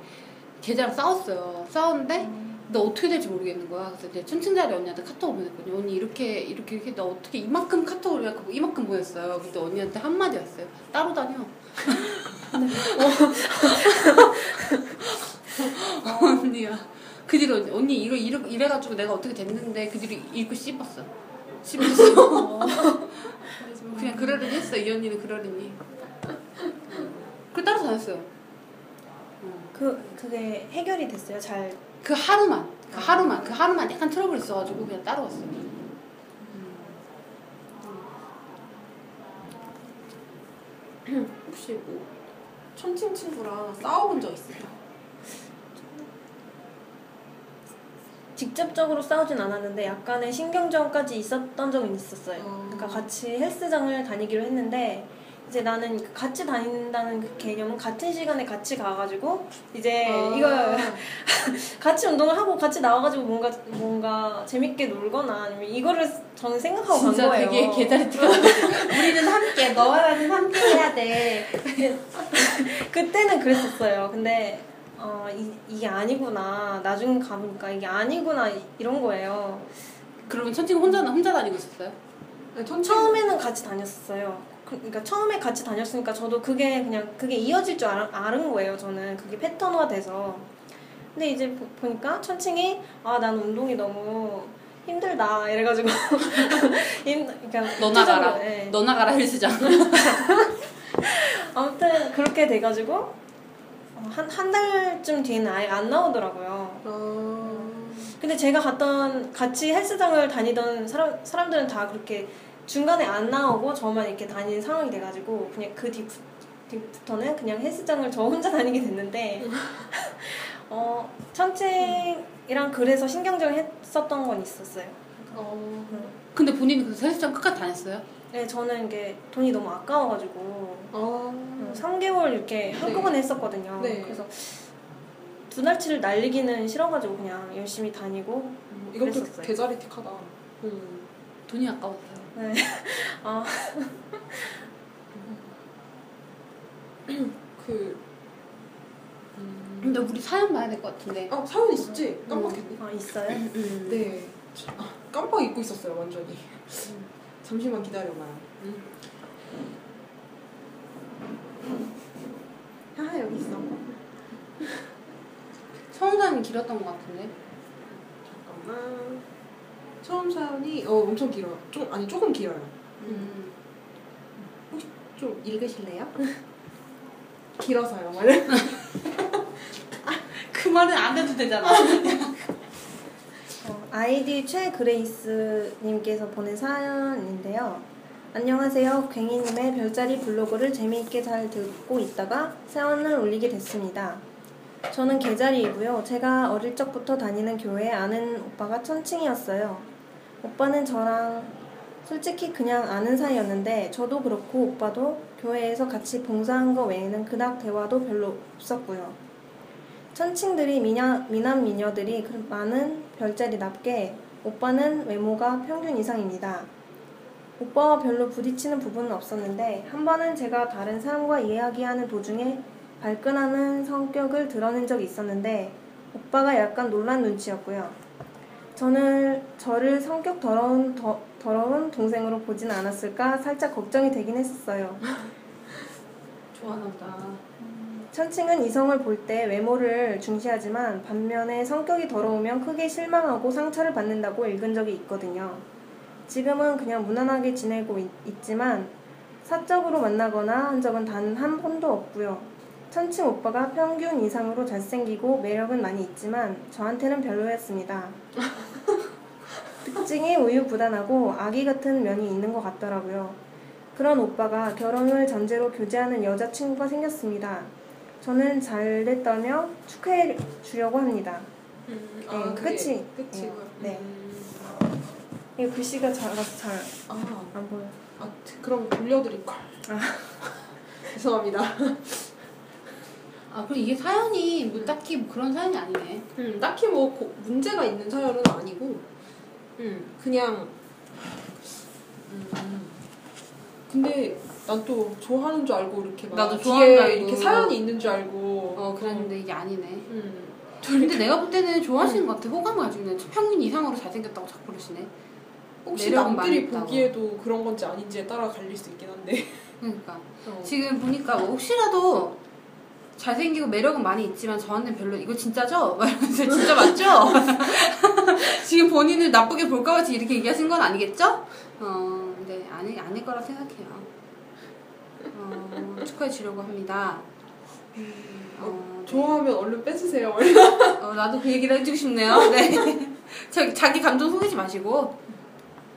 계자랑 싸웠어요. 싸웠는데 나 어떻게 될지 모르겠는 거야. 그래서 이제 춘춘자리 언니한테 카톡을 보냈거든요. 언니 이렇게 이렇게 이렇게 나 어떻게 이만큼 카톡을 해갖고 이만큼 보냈어요. 근데 언니한테 한마디 왔어요. 따로 다녀. 언니야. 그 뒤로 언니, 언니 이러, 이러, 이래가지고 내가 어떻게 됐는데 그 뒤로 읽고 씹었어. 씹었어. 뭐 그냥 그러려니 했어. 이 언니는 그러려니. 그 따로 다녔어요. 그 그게 해결이 됐어요. 잘 그 하루만 그 하루만 그 하루만 약간 트러블 있어가지고 그냥 따로 갔어요. 혹시 뭐 천칭 친구랑 싸워본 적 있어요? 직접적으로 싸우진 않았는데 약간의 신경전까지 있었던 적은 있었어요. 어. 그러니까 같이 헬스장을 다니기로 했는데 이제 나는 그 같이 다닌다는 그 개념은 같은 시간에 같이 가가지고 이제 아. 이거 같이 운동을 하고 같이 나와가지고 뭔가 뭔가 재밌게 놀거나 아니면 이거를 저는 생각하고 간 거예요. 되게 계좌리 티가 우리는 함께 너와 나는 함께 해야 돼. 그때는 그랬었어요. 근데 어, 이, 이게 아니구나. 나중에 가보니까 이게 아니구나 이- 이런 거예요. 그러면 천칭 혼자 혼자 다니고 있었어요? 네, 천칭 처음에는 같이 다녔어요. 그- 그러니까 처음에 같이 다녔으니까 저도 그게 그냥 그게 이어질 줄 알, 아는 거예요. 저는 그게 패턴화 돼서. 근데 이제 보, 보니까 천칭이 아 나는 운동이 너무 힘들다 이래가지고 힘 그러니까 너 나가라. 예. 너 나가라 헬스장. 아무튼 그렇게 돼가지고 어, 한한 달쯤 뒤에는 아예 안 나오더라고요. 어... 근데 제가 갔던 같이 헬스장을 다니던 사람 사람들은 다 그렇게 중간에 안 나오고 저만 이렇게 다니는 상황이 돼가지고 그냥 그 뒤, 뒤부터는 그냥 헬스장을 저 혼자 다니게 됐는데 어 천칭이랑 그래서 신경전을 했었던 건 있었어요. 어... 근데 본인은 그 헬스장 끝까지 다녔어요? 네 저는 이게 돈이 너무 아까워가지고 어... 3개월 이렇게 한꺼번에 했었거든요. 네. 그래서 두 달치를 날리기는 싫어가지고 그냥 열심히 다니고 이것도 그랬었어요. 계좌리 틱하다. 음. 돈이 아까웠어요. 네. 아 그 음... 근데 우리 사연 봐야 될 것 같은데. 아 사연 있었지? 깜빡했네. 아, 있어요? 음. 네. 아, 깜빡 잊고 있었어요 완전히. 잠시만 기다려봐요. 아 여기 있어. 사연이 길었던 것 같은데. 잠깐만. 처음 사연이 어 엄청 길어요. 좀 아니 조금 길어요. 음. 좀 읽으실래요? 길어서요. 말을. 그 말은 안 해도 되잖아. 아이디 최그레이스님께서 보낸 사연인데요. 안녕하세요. 괭이님의 별자리 블로그를 재미있게 잘 듣고 있다가 사연을 올리게 됐습니다. 저는 개자리이고요. 제가 어릴 적부터 다니는 교회에 아는 오빠가 천칭이었어요. 오빠는 저랑 솔직히 그냥 아는 사이였는데 저도 그렇고 오빠도 교회에서 같이 봉사한 거 외에는 그닥 대화도 별로 없었고요. 천칭들이 미녀, 미남 미녀들이 그 많은 별자리 답게 오빠는 외모가 평균 이상입니다. 오빠와 별로 부딪히는 부분은 없었는데 한 번은 제가 다른 사람과 이야기하는 도중에 발끈하는 성격을 드러낸 적이 있었는데 오빠가 약간 놀란 눈치였고요. 저는 저를 성격 더러운 더, 더러운 동생으로 보진 않았을까 살짝 걱정이 되긴 했었어요. 좋아하나 보다. 천칭은 이성을 볼 때 외모를 중시하지만 반면에 성격이 더러우면 크게 실망하고 상처를 받는다고 읽은 적이 있거든요. 지금은 그냥 무난하게 지내고 있, 있지만 사적으로 만나거나 한 적은 단 한 번도 없고요. 천칭 오빠가 평균 이상으로 잘생기고 매력은 많이 있지만 저한테는 별로였습니다. 특징이 우유부단하고 아기 같은 면이 있는 것 같더라고요. 그런 오빠가 결혼을 전제로 교제하는 여자친구가 생겼습니다. 저는 잘 됐다며 축하해 주려고 합니다. 음, 네, 그게 끝이. 끝이고요. 네. 음, 이거 글씨가 작아서 잘안 아, 보여요. 아, 그럼 돌려드릴 걸. 아. 죄송합니다. 아 그리고 이게 사연이 뭐 딱히 뭐 그런 사연이 아니네. 음, 딱히 뭐 고- 문제가 있는 사연은 아니고, 음, 그냥, 음, 근데 난 또 좋아하는 줄 알고 이렇게 막 나도 뒤에 좋아하는 줄 알고. 이렇게 사연이 있는 줄 알고, 어 그랬는데 이게 아니네. 음, 근데 내가 볼 때는 좋아하시는 것 같아. 호감 가지고 있는 평균 이상으로 잘생겼다고 자꾸 그러시네. 혹시 매력은 남들이 있다고. 보기에도 그런 건지 아닌지에 따라 갈릴 수 있긴 한데. 그러니까 어. 지금 보니까 뭐 혹시라도 잘생기고 매력은 많이 있지만 저한테는 별로 이거 진짜죠? 막 이러면서 진짜 맞죠? 지금 본인을 나쁘게 볼까 같이 이렇게 얘기하신 건 아니겠죠? 어, 근데 아니 아닐 거라 생각해요. 어, 축하해 주려고 합니다. 음, 어, 좋아하면 얼른 뺏으세요. 어, 나도 그 얘기를 해주고 싶네요. 네. 저, 자기 감정 속이지 마시고.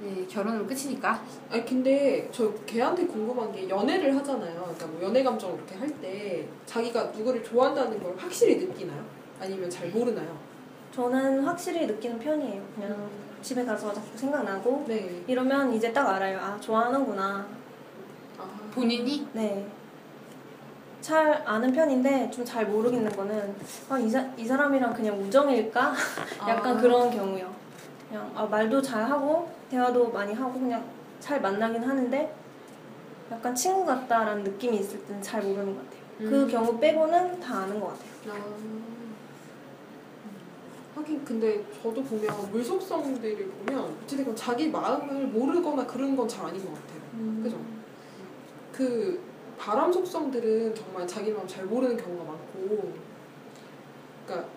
네, 결혼은 끝이니까. 아니 근데 저 걔한테 궁금한 게 연애를 하잖아요. 그러니까 뭐 연애 감정 이렇게 할 때 자기가 누구를 좋아한다는 걸 확실히 느끼나요? 아니면 잘 모르나요? 저는 확실히 느끼는 편이에요. 그냥 집에 가서 자꾸 생각나고 네. 이러면 이제 딱 알아요. 아 좋아하는구나. 아, 본인이? 네. 잘 아는 편인데 좀 잘 모르겠는 거는 아, 이, 사, 이 사람이랑 그냥 우정일까? 약간 아. 그런 경우요. 그냥 아, 말도 잘 하고 대화도 많이 하고 그냥 잘 만나긴 하는데 약간 친구 같다라는 느낌이 있을 때는 잘 모르는 것 같아요. 그 음. 경우 빼고는 다 아는 것 같아요. 아. 하긴 근데 저도 보면 물속성들을 보면 어찌됐건 자기 마음을 모르거나 그런 건 잘 아닌 것 같아요. 그죠? 그 바람 속성들은 정말 자기 마음 잘 모르는 경우가 많고, 그러니까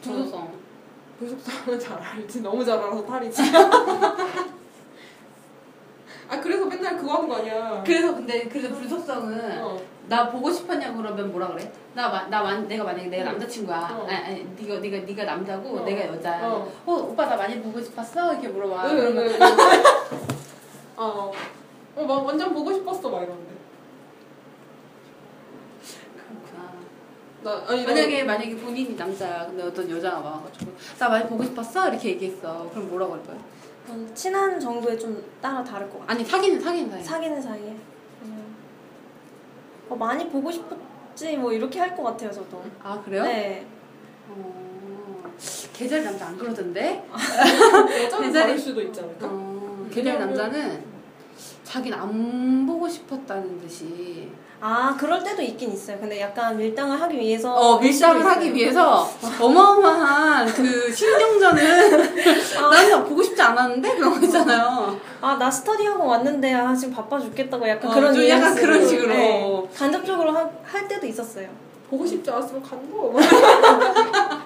저는 부도성. 불속성은 잘 알지 너무 잘 알아서 탈이지. 아 그래서 맨날 그거 하는 거 아니야. 그래서 근데 그래서 불속성은 어. 나 보고 싶었냐고 그러면 뭐라 그래? 나나 만 내가 만약에 내가 남자친구야. 어. 아니, 아니 네가 네가 네가 남자고 어. 내가 여자야. 어. 어. 오빠 나 많이 보고 싶었어? 이렇게 물어봐. 응, 그러면 응, 응. 어, 어, 막 완전 보고 싶었어 막 이러는데. 그렇구나. 나 아니 만약에 만약에 본인이 남자야. 근데 어떤 여자가 와가지고 나 많이 보고 싶었어? 이렇게 얘기했어. 그럼 뭐라고 할 거야? 저는 친한 정도에 좀 따라 다를 것 같아요. 아니 사귀는 사귀는 사이. 사귀는 사이에 그냥 어, 많이 보고 싶었지 뭐 이렇게 할 것 같아요 저도. 아 그래요? 네. 어. 계절 남자 안 그러던데? 다를 수도 있지 않을까? 어, 계절 남자는 자기는 안 보고 싶었다는 듯이 아 그럴 때도 있긴 있어요. 근데 약간 밀당을 하기 위해서 어, 밀당을. 하기 위해서 어마어마한 그 신경전을 아. 나는 보고 싶지 않았는데 그런 거 있잖아요. 아 나 스터디하고 왔는데 아 지금 바빠 죽겠다고 약간 어, 그런 좀 약간. 그런 식으로. 네. 간접적으로 하, 할 때도 있었어요. 보고 싶지 않았으면 간거.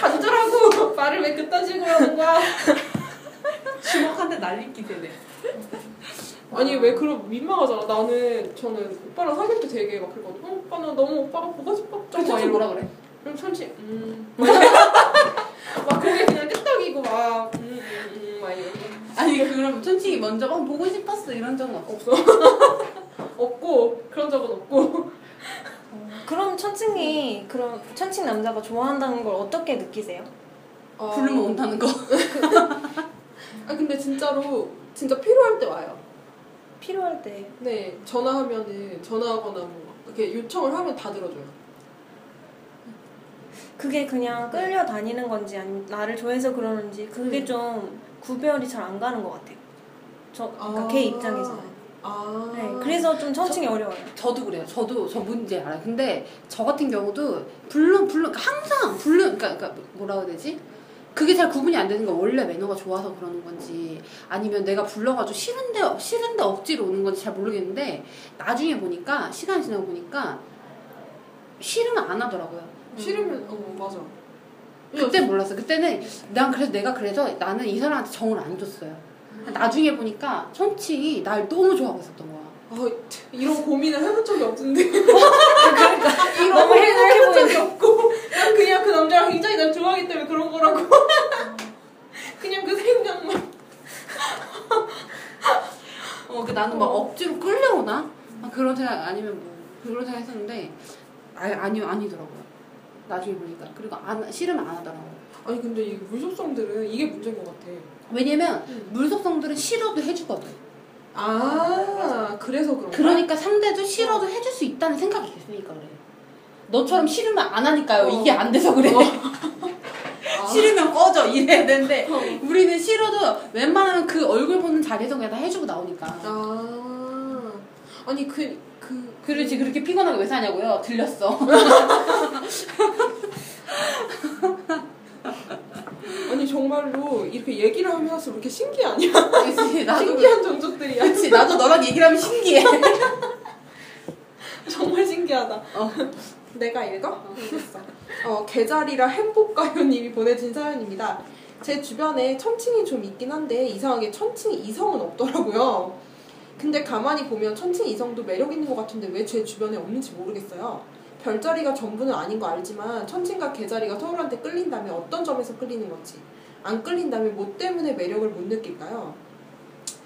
간절하고 말을 왜 그딴 식으로 하는 거야? 주먹한테 날리기 되네. 아니 왜 그런 민망하잖아. 나는 저는 오빠랑 사귈 때 되게 막 그랬거든. 어, 오빠 나 너무 오빠가 보고 솔직히 이러고. 뭐라 그래? 그럼 솔직히 음. 막 고개 그냥 끄덕이고 막 음, 음, 음, 막 이러고 아니 그럼 천칭이 먼저 막 보고 싶었어 이런 적은 없어. 없고 그런 적은 없고. 어, 그럼 천칭이 그런 천칭 남자가 좋아한다는 걸 어떻게 느끼세요? 어, 부르면 온다는 거. 아 근데 진짜로 진짜 필요할 때 와요. 필요할 때 네 전화하면은 전화하거나 뭐 이렇게 요청을 하면 다 들어줘요. 그게 그냥 끌려 다니는 건지 아니면 나를 좋아해서 그러는지 그게 음. 좀 구별이 잘 안 가는 것 같아요. 저 그러니까 아. 걔 입장에서는. 아. 네, 그래서 좀 천칭이 어려워요. 저도 그래요. 저도 저 문제 알아요. 근데 저 같은 경우도 불러 불러 그러니까 항상 불러 그러니까, 그러니까 뭐라고 해야 되지? 그게 잘 구분이 안 되는 거 원래 매너가 좋아서 그러는 건지 아니면 내가 불러가지고 싫은데 싫은데 억지로 오는 건지 잘 모르겠는데 나중에 보니까 시간 지나고 보니까 싫으면 안 하더라고요. 싫으면 어 맞아. 그때 몰랐어. 그때는 난 그래서 내가 그래서 나는 이 사람한테 정을 안 줬어요. 나중에 보니까 천칭이 날 너무 좋아하고 있었던 거야. 아 이런 고민을 해본 적이 없는데. 그러니까 이런 고민을 해본 적이 없고 난 그냥 그 남자가 굉장히 날 좋아하기 때문에 그런 거라고. 그냥 그 생각만. 어, 그 나는 막 억지로 끌려오나? 아, 그런 생각 아니면 뭐 그런 생각 했었는데 아, 아니 아니더라고요. 나중에 보니까 그리고 안 싫으면 안 하더라고. 아니 근데 이 물속성들은 이게 문제인 것 같아. 왜냐면 음. 물속성들은 싫어도 해주거든. 아 그래서 그런가? 그러니까 상대도 싫어도 해줄 수 있다는 생각이 있으니까 그래. 너처럼 싫으면 안 하니까요. 어. 이게 안 돼서 그래. 아. 싫으면 꺼져 이래야 되는데 어. 우리는 싫어도 웬만하면 그 얼굴 보는 자리에서 그냥 다 해주고 나오니까. 아 아니 그 그. 그렇지 그렇게 피곤하게 왜 사냐고요? 들렸어. 아니 정말로 이렇게 얘기를 하면 할수록 이렇게 신기 아니야? 그치, 나도 신기한 종족들이야. 그치 나도 너랑 얘기를 하면 신기해. 정말 신기하다. 어. 내가 읽어? 알겠어. 어, 개자리라 행복가요님이 보내준 사연입니다. 제 주변에 천칭이 좀 있긴 한데 이상하게 천칭 이성은 없더라고요. 근데 가만히 보면 천칭 이성도 매력 있는 것 같은데 왜 제 주변에 없는지 모르겠어요. 별자리가 전부는 아닌 거 알지만 천칭과 개자리가 서로한테 끌린다면 어떤 점에서 끌리는 건지 안 끌린다면 뭐 때문에 매력을 못 느낄까요?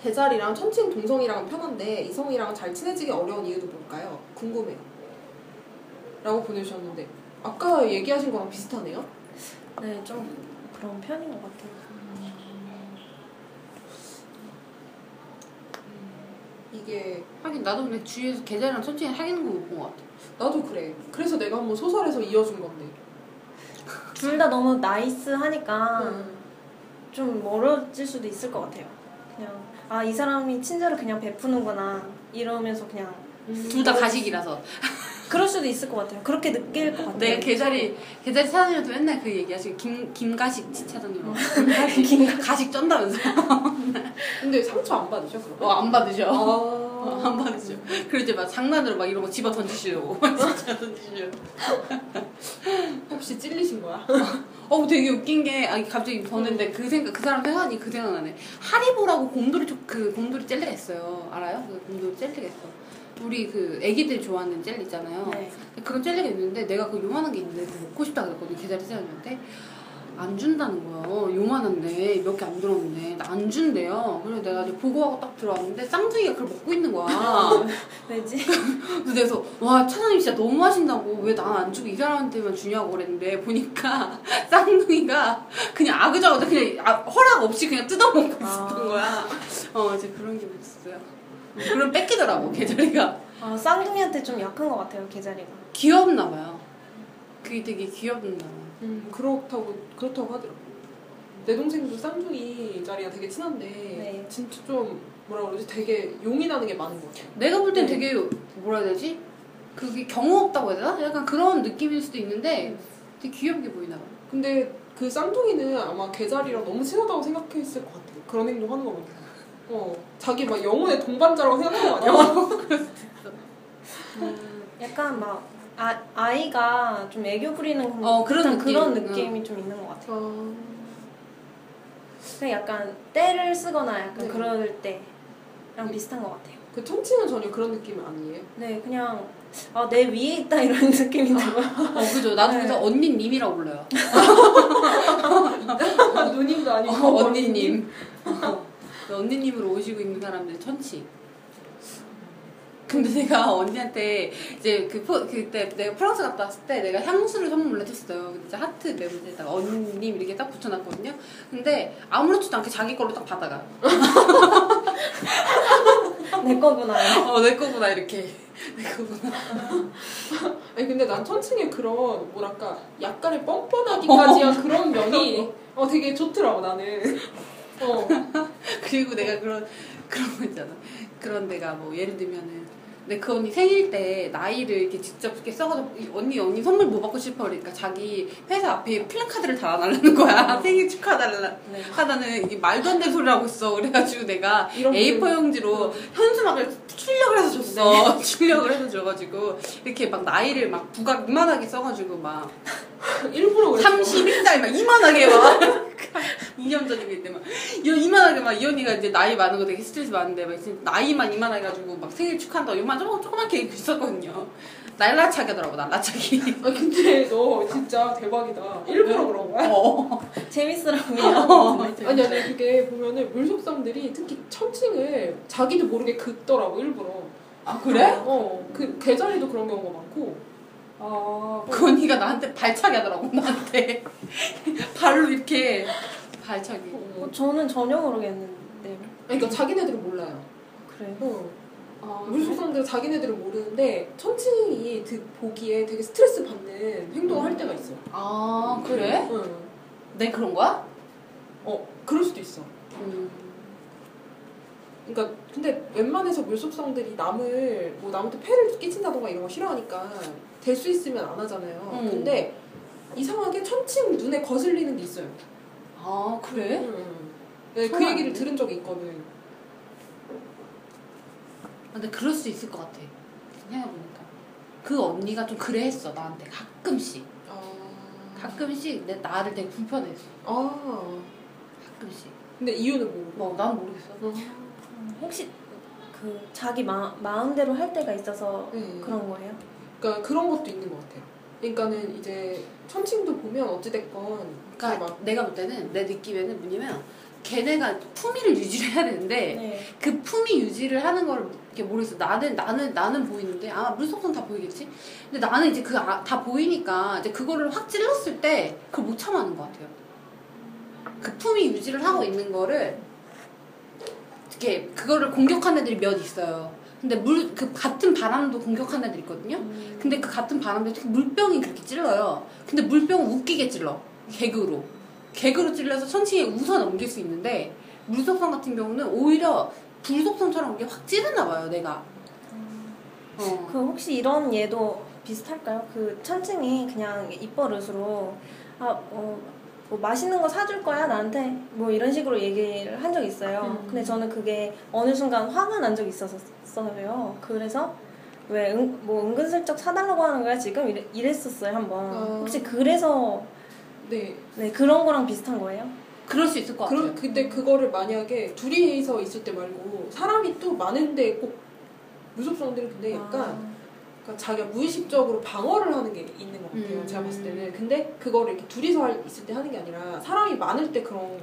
개자리랑 천칭 동성이랑은 편한데 이성이랑 잘 친해지기 어려운 이유도 뭘까요? 궁금해요. 라고 보내주셨는데 아까 얘기하신 거랑 비슷하네요. 네, 좀 그런 편인 것 같아요. 이게 하긴 나도 근데 주위에서 계좌랑 천천히 사귀는 거 못 본 것 같아. 나도 그래. 그래서 내가 한번 소설에서 이어준 건데. 둘 다 너무 나이스하니까 음. 좀 멀어질 수도 있을 것 같아요. 그냥 아 이 사람이 친절을 그냥 베푸는구나 이러면서 그냥 둘 다 가식이라서. 그럴 수도 있을 것 같아요. 그렇게 느낄 것 같아요. 내 계좌리 계좌리 사장님한테 맨날 그 얘기하시고 김 김가식 차장님. 김 가식 쩐다면서. 근데 상처 안 받으셔 그럼? 어 안 받으셔. 아. 어, 안 받으셔. 그리고 이제 막 장난으로 막 이런 거 집어 던지시려고. 진짜 던지시려고. 혹시 찔리신 거야? 어 되게 웃긴 게 아니 갑자기 보는데 그 생각 그 사람 생각이 그 생각나네. 하리보라고 곰돌이 초- 그 곰돌이 젤리가 있어요. 알아요? 그 곰돌이 젤리가 있어. 우리 그 애기들 좋아하는 젤리 있잖아요. 네. 그런 젤리가 있는데 내가 그 요만한 게 있는데 먹고 싶다 그랬거든 계좌리 사장님한테 안 준다는 거야 요만한데 몇 개 안 들었는데 나 안 준대요. 그래서 내가 이제 보고하고 딱 들어왔는데 쌍둥이가 그걸 먹고 있는 거야. 왜지? 그래서 와 차장님 진짜 너무 하신다고. 왜 난 안 주고 이 사람한테만 주냐고 그랬는데 보니까 쌍둥이가 그냥 아그저그저 그냥 아- 허락 없이 그냥 뜯어먹고 있었던 아. 거야. 어 이제 그런 게 있었어요 그럼 뺏기더라고 계좌리가 아, 쌍둥이한테 좀 약한 것 같아요 계자리가. 귀엽나 봐요 그게 되게 귀엽나 봐요 음 그렇다고 그렇다고 하더라고. 내 동생도 쌍둥이 자리가 되게 친한데 네. 진짜 좀 뭐라 그러지? 되게 용이 나는 게 많은 것 같아. 내가 볼 땐 네. 되게 뭐라 해야 되지? 그게 경우 없다고 해야 되나? 약간 그런 느낌일 수도 있는데 되게 귀엽게 보이나 봐. 근데 그 쌍둥이는 아마 개자리랑 너무 친하다고 생각했을 것 같아. 그런 행동 하는 거 보니까. 어 자기 막 영혼의 동반자라고 생각하는 거 아니야? 음, 약간 막 아, 아이가 좀 애교 부리는 어, 그런 느낌. 그런 응. 느낌이 좀 있는 것 같아요. 어, 그냥 약간 때를 쓰거나 약간 네. 그럴 때랑 비슷한 것 같아요. 그 천칭은 전혀 그런 느낌 아니에요? 네, 그냥 아, 내 위에 있다 이런 느낌이 들어요. 어 그죠. 나도 네. 그래서 언니님이라고 불러요. 누님도 아니고 어, 언니님. 어, 언니님으로 오시고 있는 사람들 천치. 근데 내가 언니한테 이제 그 포, 그때 내가 프랑스 갔다 왔을 때 내가 향수를 선물을 해줬어요. 진짜 하트 메모지에다가 언니님 이렇게 딱 붙여놨거든요. 근데 아무렇지도 않게 자기 걸로 딱 받아가. 내 거구나. 어, 내 거구나 이렇게. 내 거구나. 아니 근데 난 천칭의 그런 뭐랄까 약간의 뻔뻔하기까지한 그런 면이 어 되게 좋더라고 나는. 어. 그리고 내가 그런 그런 거 있잖아. 그런 데가 뭐 예를 들면은 근데 그 언니 생일 때 나이를 이렇게 직접 이렇게 써가지고 이 언니 언니 선물 뭐 받고 싶어? 그러니까 자기 회사 앞에 플래카드를 달아달라는 거야. 생일 축하달라 네. 하다는 이게 말도 안 되는 소리를 하고 있어. 그래가지고 내가 이런 A4 그- 용지로 현수막을 출력을 해서 줬어. 출력을 해서 줘가지고 이렇게 막 나이를 막 부각 이만하게 써가지고 막 일부러 그랬어. 31달 막 이만하게 막 2년 전이기 때문에 이- 이만하게 막 이 언니가 이제 나이 많은 거 되게 스트레스 많은데 막 진짜 나이만 이만해 가지고 막 생일 축하한다고 요만 조금 조그맣게 입고 있었거든요. 날라차게 하더라고 날라차기. 아 근데 너 진짜 대박이다. 일부러 그런 거야? 어. 재밌으라고 얘기하는 거 같은데. 아니 아니 그게 보면은 물속성들이 특히 천칭을 자기도 모르게 긋더라고 일부러. 아 그래? 어 그 계절이도 그런 경우가 많고. 아, 그 언니가 나한테 발차기 하더라고 나한테 발로 이렇게 발차기. 어, 저는 전혀 모르겠는데. 그러니까 자기네들은 몰라요. 그래요? 어. 아, 물속성들은 자기네들은 모르는데 천칭이 그 보기에 되게 스트레스 받는 행동을 할 때가 있어. 아 그래? 응. 내 그런 거야? 어 그럴 수도 있어. 음. 그러니까 근데 웬만해서 물속성들이 남을 뭐 남한테 폐를 끼친다던가 이런 거 싫어하니까 될 수 있으면 안 하잖아요. 음. 근데 이상하게 천칭 눈에 거슬리는 게 있어요. 아 그래? 응. 네, 그 처음 얘기를 알았네. 들은 적이 있거든. 아, 근데 그럴 수 있을 것 같아. 생각해보니까. 그 언니가 좀 그래 했어, 나한테. 가끔씩. 아. 가끔씩 내, 나를 되게 불편해했어. 아. 가끔씩. 근데 이유는 모르고. 뭐, 난 모르겠어. 음, 혹시 그 자기 마, 마음대로 할 때가 있어서 네. 그런 거예요? 그러니까 그런 것도 있는 것 같아요. 그러니까는 이제 천칭도 보면 어찌됐건 그러니까 막 내가 볼 때는, 내 느낌에는 뭐냐면, 걔네가 품위를 유지를 해야 되는데, 네. 그 품위 유지를 하는 걸 이렇게 모르겠어. 나는, 나는, 나는 보이는데, 아, 물속성 다 보이겠지? 근데 나는 이제 그, 아, 다 보이니까, 이제 그거를 확 찔렀을 때, 그걸 못 참아하는 것 같아요. 그 품위 유지를 하고 있는 거를, 이렇게, 그거를 공격한 애들이 몇 있어요. 근데 물, 그 같은 바람도 공격한 애들 있거든요? 음, 근데 그 같은 바람도 특히 물병이 그렇게 찔러요. 근데 물병은 웃기게 찔러. 개그로. 개그로 찔러서 천칭에 웃어 넘길 수 있는데 물속성 같은 경우는 오히려 불속성처럼 이게 확 찌르나 봐요, 내가. 어. 그 혹시 이런 예도 비슷할까요? 그 천칭이 그냥 입버릇으로 아, 어, 뭐 맛있는 거 사줄 거야 나한테 뭐 이런 식으로 얘기를 한 적이 있어요. 음. 근데 저는 그게 어느 순간 화가 난 적이 있 었어요. 그래서 왜 뭐 은근슬쩍 사달라고 하는 거야 지금 이래, 이랬었어요 한번. 어. 혹시 그래서 네 네 그런 거랑 비슷한 거예요? 그럴 수 있을 것 같아요. 그런 근데 그거를 만약에 둘이서 있을 때 말고 사람이 또 많은데 꼭 무속성들은 근데 약간 아, 그러니까 자기가 무의식적으로 방어를 하는 게 있는 것 같아요. 음. 제가 봤을 때는. 근데 그거를 이렇게 둘이서 할- 있을 때 하는 게 아니라 사람이 많을 때 그런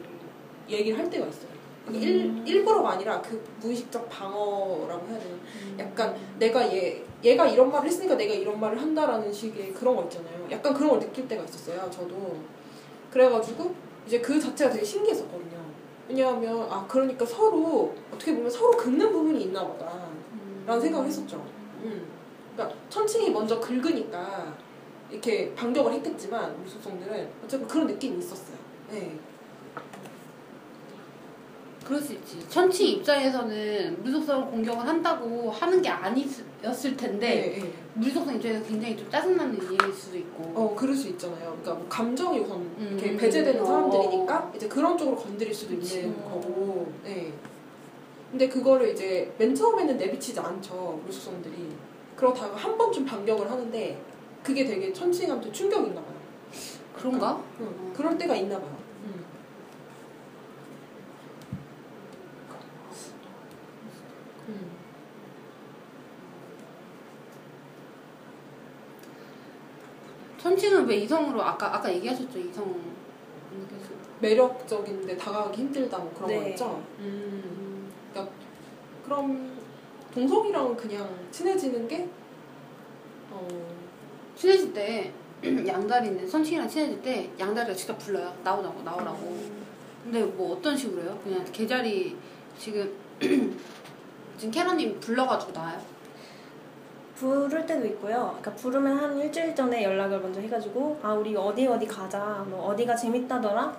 얘기를 할 때가 있어요. 그러니까 음. 일, 일부러가 아니라 그 무의식적 방어라고 해야 되나? 음. 약간 내가 얘 얘가 이런 말을 했으니까 내가 이런 말을 한다라는 식의 그런 거 있잖아요. 약간 그런 걸 느낄 때가 있었어요. 저도 그래가지고 이제 그 자체가 되게 신기했었거든요. 왜냐하면 아 그러니까 서로 어떻게 보면 서로 긁는 부분이 있나 보다 라는 음. 생각을 했었죠. 음. 그러니까 천칭이 먼저 긁으니까 이렇게 반격을 했겠지만 물속성들은 어쨌든 그런 느낌이 있었어요. 네. 그럴 수 있지. 천칭 입장에서는 물속성을 공격을 한다고 하는 게 아니었을 텐데, 네, 네. 물속성 입장에서 굉장히 좀 짜증나는 일일 수도 있고. 어, 그럴 수 있잖아요. 그러니까 뭐 감정이 우선 이렇게 음. 배제되는 어. 사람들이니까 이제 그런 쪽으로 건드릴 수도 그치. 있는 어. 거고. 네. 근데 그거를 이제 맨 처음에는 내비치지 않죠. 물속성들이. 그러다가 한 번쯤 반격을 하는데 그게 되게 천칭한테 충격이 있나 봐요. 그런가? 응. 그럴 때가 있나 봐요. 응. 음. 천칭은 왜 이성으로 아까 아까 얘기하셨죠 이성 매력적인데 다가가기 힘들다 뭐 그런 네. 거였죠. 음. 그럼 동석이랑 그냥 친해지는 게 어, 친해질 때 양다리는 선칭이랑 친해질 때 양다리가 직접 불러요 나오라고 나오라고 근데 뭐 어떤 식으로 해요? 그냥 계자리 지금 지금 캐런님 불러가지고 나와요? 부를 때도 있고요. 그러니까 부르면 한 일주일 전에 연락을 먼저 해가지고 아 우리 어디 어디 가자, 뭐 어디가 재밌다더라,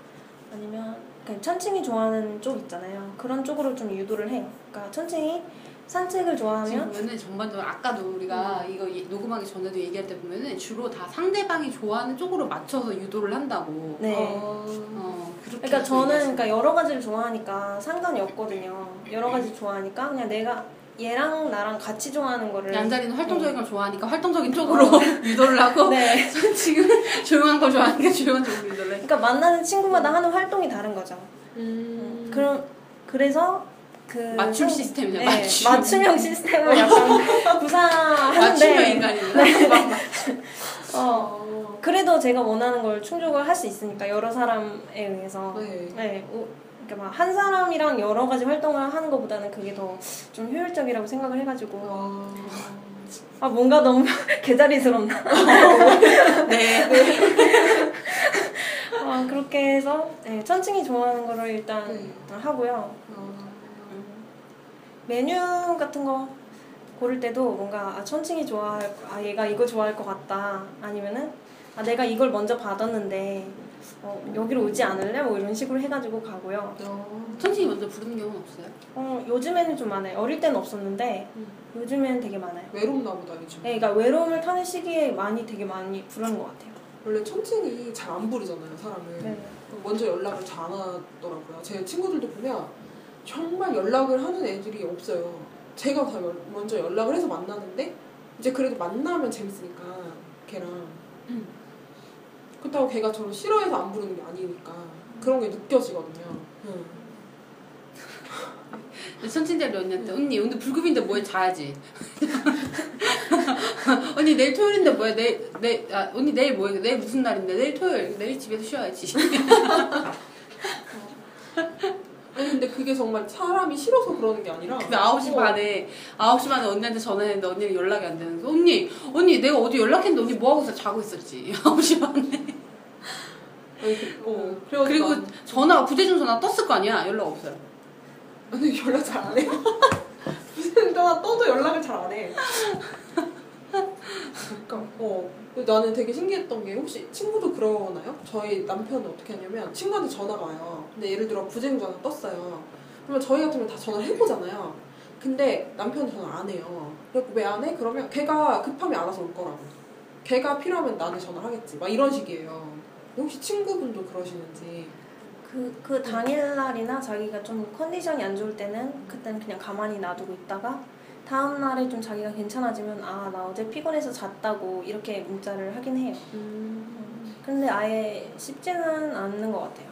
아니면 그냥 천칭이 좋아하는 쪽 있잖아요. 그런 쪽으로 좀 유도를 해요. 그러니까 천칭이 산책을 좋아하면 지금 보면은 전반적으로 아까도 우리가 이거 예- 녹음하기 전에도 얘기할 때 보면은 주로 다 상대방이 좋아하는 쪽으로 맞춰서 유도를 한다고. 네. 어, 어, 그렇게 그러니까 저는 그러니까 여러 가지를 좋아하니까 상관이 없거든요. 여러 가지 좋아하니까 그냥 내가 얘랑 나랑 같이 좋아하는 거를 양자리는 활동적인 걸 좋아하니까 활동적인 쪽으로 유도를 하고 네. 지금 조용한 거 좋아하니까 조용한 쪽으로 유도를 해. 그러니까 만나는 친구마다 하는 활동이 다른 거죠. 음. 그럼 그래서 그 맞춤 상- 시스템이야. 네, 맞춤. 맞춤형 시스템을 약간 구사하는데 맞춤형 인간입니다. 어, 어, 그래도 제가 원하는 걸 충족을 할 수 있으니까 여러 사람에 의해서 네. 네, 오- 그러니까 막 한 사람이랑 여러 가지 활동을 하는 것보다는 그게 더 좀 효율적이라고 생각을 해가지고. 어, 아 뭔가 너무 개자리스럽나? 네. 아, 그렇게 해서 네, 천칭이 좋아하는 거를 일단 네. 하고요. 어, 메뉴 같은 거 고를 때도 뭔가 아, 천칭이 좋아할 아 얘가 이거 좋아할 것 같다. 아니면은 아 내가 이걸 먼저 받았는데 어, 여기로 오지 않을래 뭐 이런 식으로 해가지고 가고요. 어. 천칭이 먼저 부르는 경우는 없어요? 어 요즘에는 좀 많아요. 어릴 때는 없었는데 음. 요즘엔 되게 많아요. 외롭나 보다 요즘. 네, 그러니까 외로움을 타는 시기에 많이 되게 많이 부르는 것 같아요. 원래 천칭이 잘 안 부르잖아요 사람을. 네. 먼저 연락을 잘 안 하더라고요. 제 친구들도 보면 정말 연락을 하는 애들이 없어요. 제가 다 연- 먼저 연락을 해서 만나는데 이제 그래도 만나면 재밌으니까 걔랑 음. 그렇다고 걔가 저를 싫어해서 안 부르는 게 아니니까 그런 게 느껴지거든요. 응. 천칭자리 언니한테 언니 오늘 불금인데 뭐해 자야지. 언니 내일 토요일인데 뭐해 내일 내일 아, 언니 내일 뭐해 내일 무슨 날인데 내일 토요일 내일 집에서 쉬어야지. 아니 근데 그게 정말 사람이 싫어서 그러는 게 아니라 근데 9시 어, 반에 9시 반에 언니한테 전화했는데 언니는 연락이 안 되는 거야. 언니 언니 내가 어디 연락했는데 언니 뭐 하고 있어 자고 있었지 9시 반에. 그, 어, 그래가지고 그리고 난- 전화 부재중 전화 떴을 거 아니야 연락 없어요. 아니 연락 잘 안 해요. 무슨 전화 떠도 연락을 잘 안 해. 그러니까 어 나는 되게 신기했던 게 혹시 친구도 그러나요? 저희 남편은 어떻게 하냐면 친구한테 전화가 와요. 근데 예를 들어 부재중 전화 떴어요. 그러면 저희 같으면 다 전화를 해보잖아요. 근데 남편은 전화 안 해요. 그래서 왜 안 해? 그러면 걔가 급하면 알아서 올 거라고. 걔가 필요하면 나한테 전화를 하겠지. 막 이런 식이에요. 혹시 친구분도 그러시는지. 그, 그 당일날이나 자기가 좀 컨디션이 안 좋을 때는 그때는 그냥 가만히 놔두고 있다가 다음날에 좀 자기가 괜찮아지면 아 나 어제 피곤해서 잤다고 이렇게 문자를 하긴 해요. 근데 아예 쉽지는 않는 것 같아요.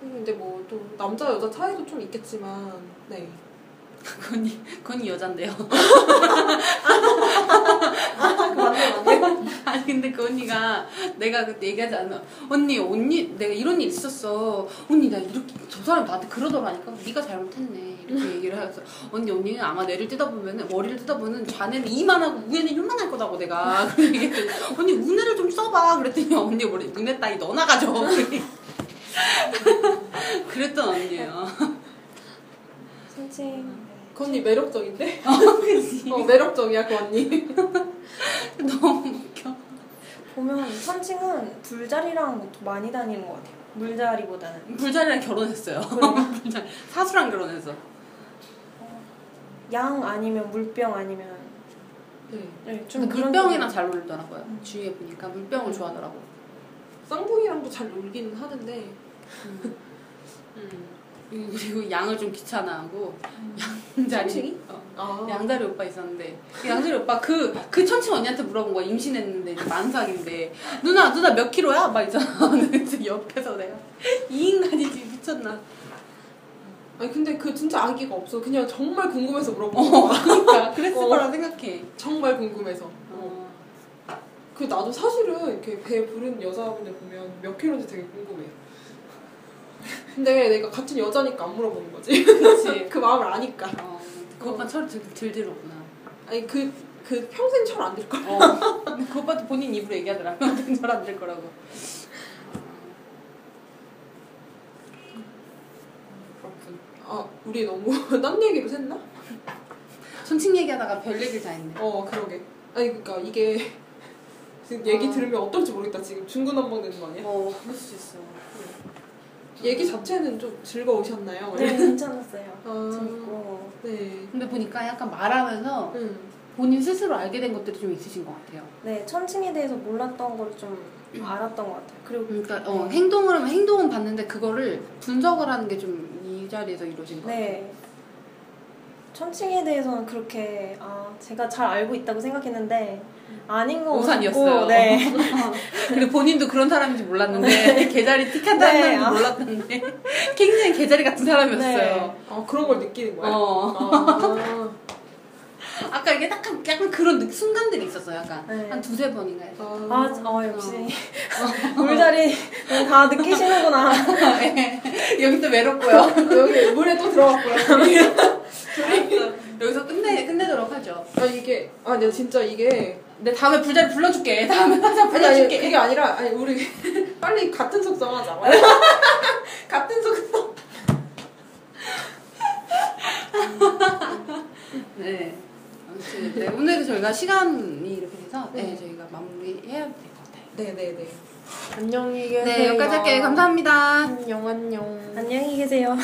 근데 뭐 또 남자 여자 차이도 좀 있겠지만 네. 건이 건이 여잔데요. 맞네 맞네. 아니 근데 그 언니가 내가 그때 얘기하지 않아. 언니 언니 내가 이런 일 있었어. 언니 나 이렇게 저 사람 나한테 그러더라니까. 네가 잘못했네. 이렇게 얘기를 해서 언니 언니는 아마 내를 뜯다 보면은 머리를 뜯다 보면 좌는 이만하고 우에는 요만할 거다고 내가 얘기했더니 언니 우네를 좀 써봐. 그랬더니 언니 머리 우네 따위 너나 가져 그랬던 언니예요. 솔직히 그 언니 매력적인데? 그치 어 매력적이야 그 언니. 너무 웃겨 보면 천칭은 불자리랑 많이 다니는 것 같아요. 물자리보다는. 불자리랑 결혼했어요 불자리. 사수랑 결혼했어 양 아니면 물병 아니면 네. 네, 좀 물병이랑 쪽. 잘 어울리더라고요. 주위에 보니까 물병을 좋아하더라고. 쌍둥이랑도 잘 놀기는 하는데 음. 그리고 양을 좀 귀찮아하고 양자리 천칭이? 어, 아 양자리 오빠 있었는데 그 양자리 오빠 그 그 천칭 언니한테 물어본 거야 임신했는데 만삭인데 누나 누나 몇 킬로야? 막 있잖아. 근데 옆에서 내가 이 인간이 지금 미쳤나? 아니 근데 그 진짜 아기가 없어. 그냥 정말 궁금해서 물어본 어 거야. 그러니까 그랬을 어. 거라 생각해. 정말 궁금해서. 어. 그 나도 사실은 이렇게 배 부른 여자분들 보면 몇 킬로인지 되게 궁금해. 근데 내가 같은 여자니까 안 물어보는 거지. 그렇지. 그 마음을 아니까. 어, 그것만 철 들, 들 들었구나. 아니 그, 그 평생 철 안들 걸. 어. 그것도 본인 입으로 얘기하더라. 잘안 될 거라고. 그렇군. 아 우리 너무 딴 얘기로 샜나? 손친 얘기하다가 별 얘기를 다 했네. 어 그러게. 아니 그러니까 이게 지금 얘기 아. 들으면 어떨지 모르겠다. 지금 중구난방 되는 거 아니야? 어, 그럴 수 있어. 얘기 자체는 좀 즐거우셨나요? 네, 괜찮았어요. 아, 재밌고. 네. 근데 보니까 약간 말하면서 응. 본인 스스로 알게 된 것들이 좀 있으신 것 같아요. 네, 천칭에 대해서 몰랐던 걸 좀 알았던 것 같아요. 그리고 그러니까 어, 행동을 하면 행동은 봤는데 그거를 분석을 하는 게 좀 이 자리에서 이루어진 것 같아요. 네. 천칭에 대해서는 그렇게 아 제가 잘 알고 있다고 생각했는데 아닌 거 오산이었어요. 같고 네. 그리고 본인도 그런 사람인지 몰랐는데 계자리 틱한다는 네, 사람인지 아. 몰랐는데 굉장히 계자리 같은 사람이었어요. 네. 아 그런 걸 느끼는 거야? 어. 아, 아까 이게 약간, 약간 그런 느- 순간들이 있었어요. 약간 네. 한 두세 번인가 해서. 아, 어, 역시 물자리 다 느끼시는구나. 여기도 외롭고요. 여기 물에 또 들어갔고요. 여기서 끝내 끝내도록 하죠. 아 이게 아 내가 진짜 이게 내 다음에 불자리 불러줄게. 다음에 화장 아니 아니 불러줄게. 그게 아니라 아니 우리 빨리 같은 속성 하자. 같은 속성. 네. 아무튼 네, 오늘도 저희가 시간이 이렇게 돼서 네, 네. 저희가 마무리해야 될 것 같아요. 네네네. 안녕히 계세요. 네, 여기까지 할게요. 감사합니다. 안녕 안녕. 안녕히 계세요.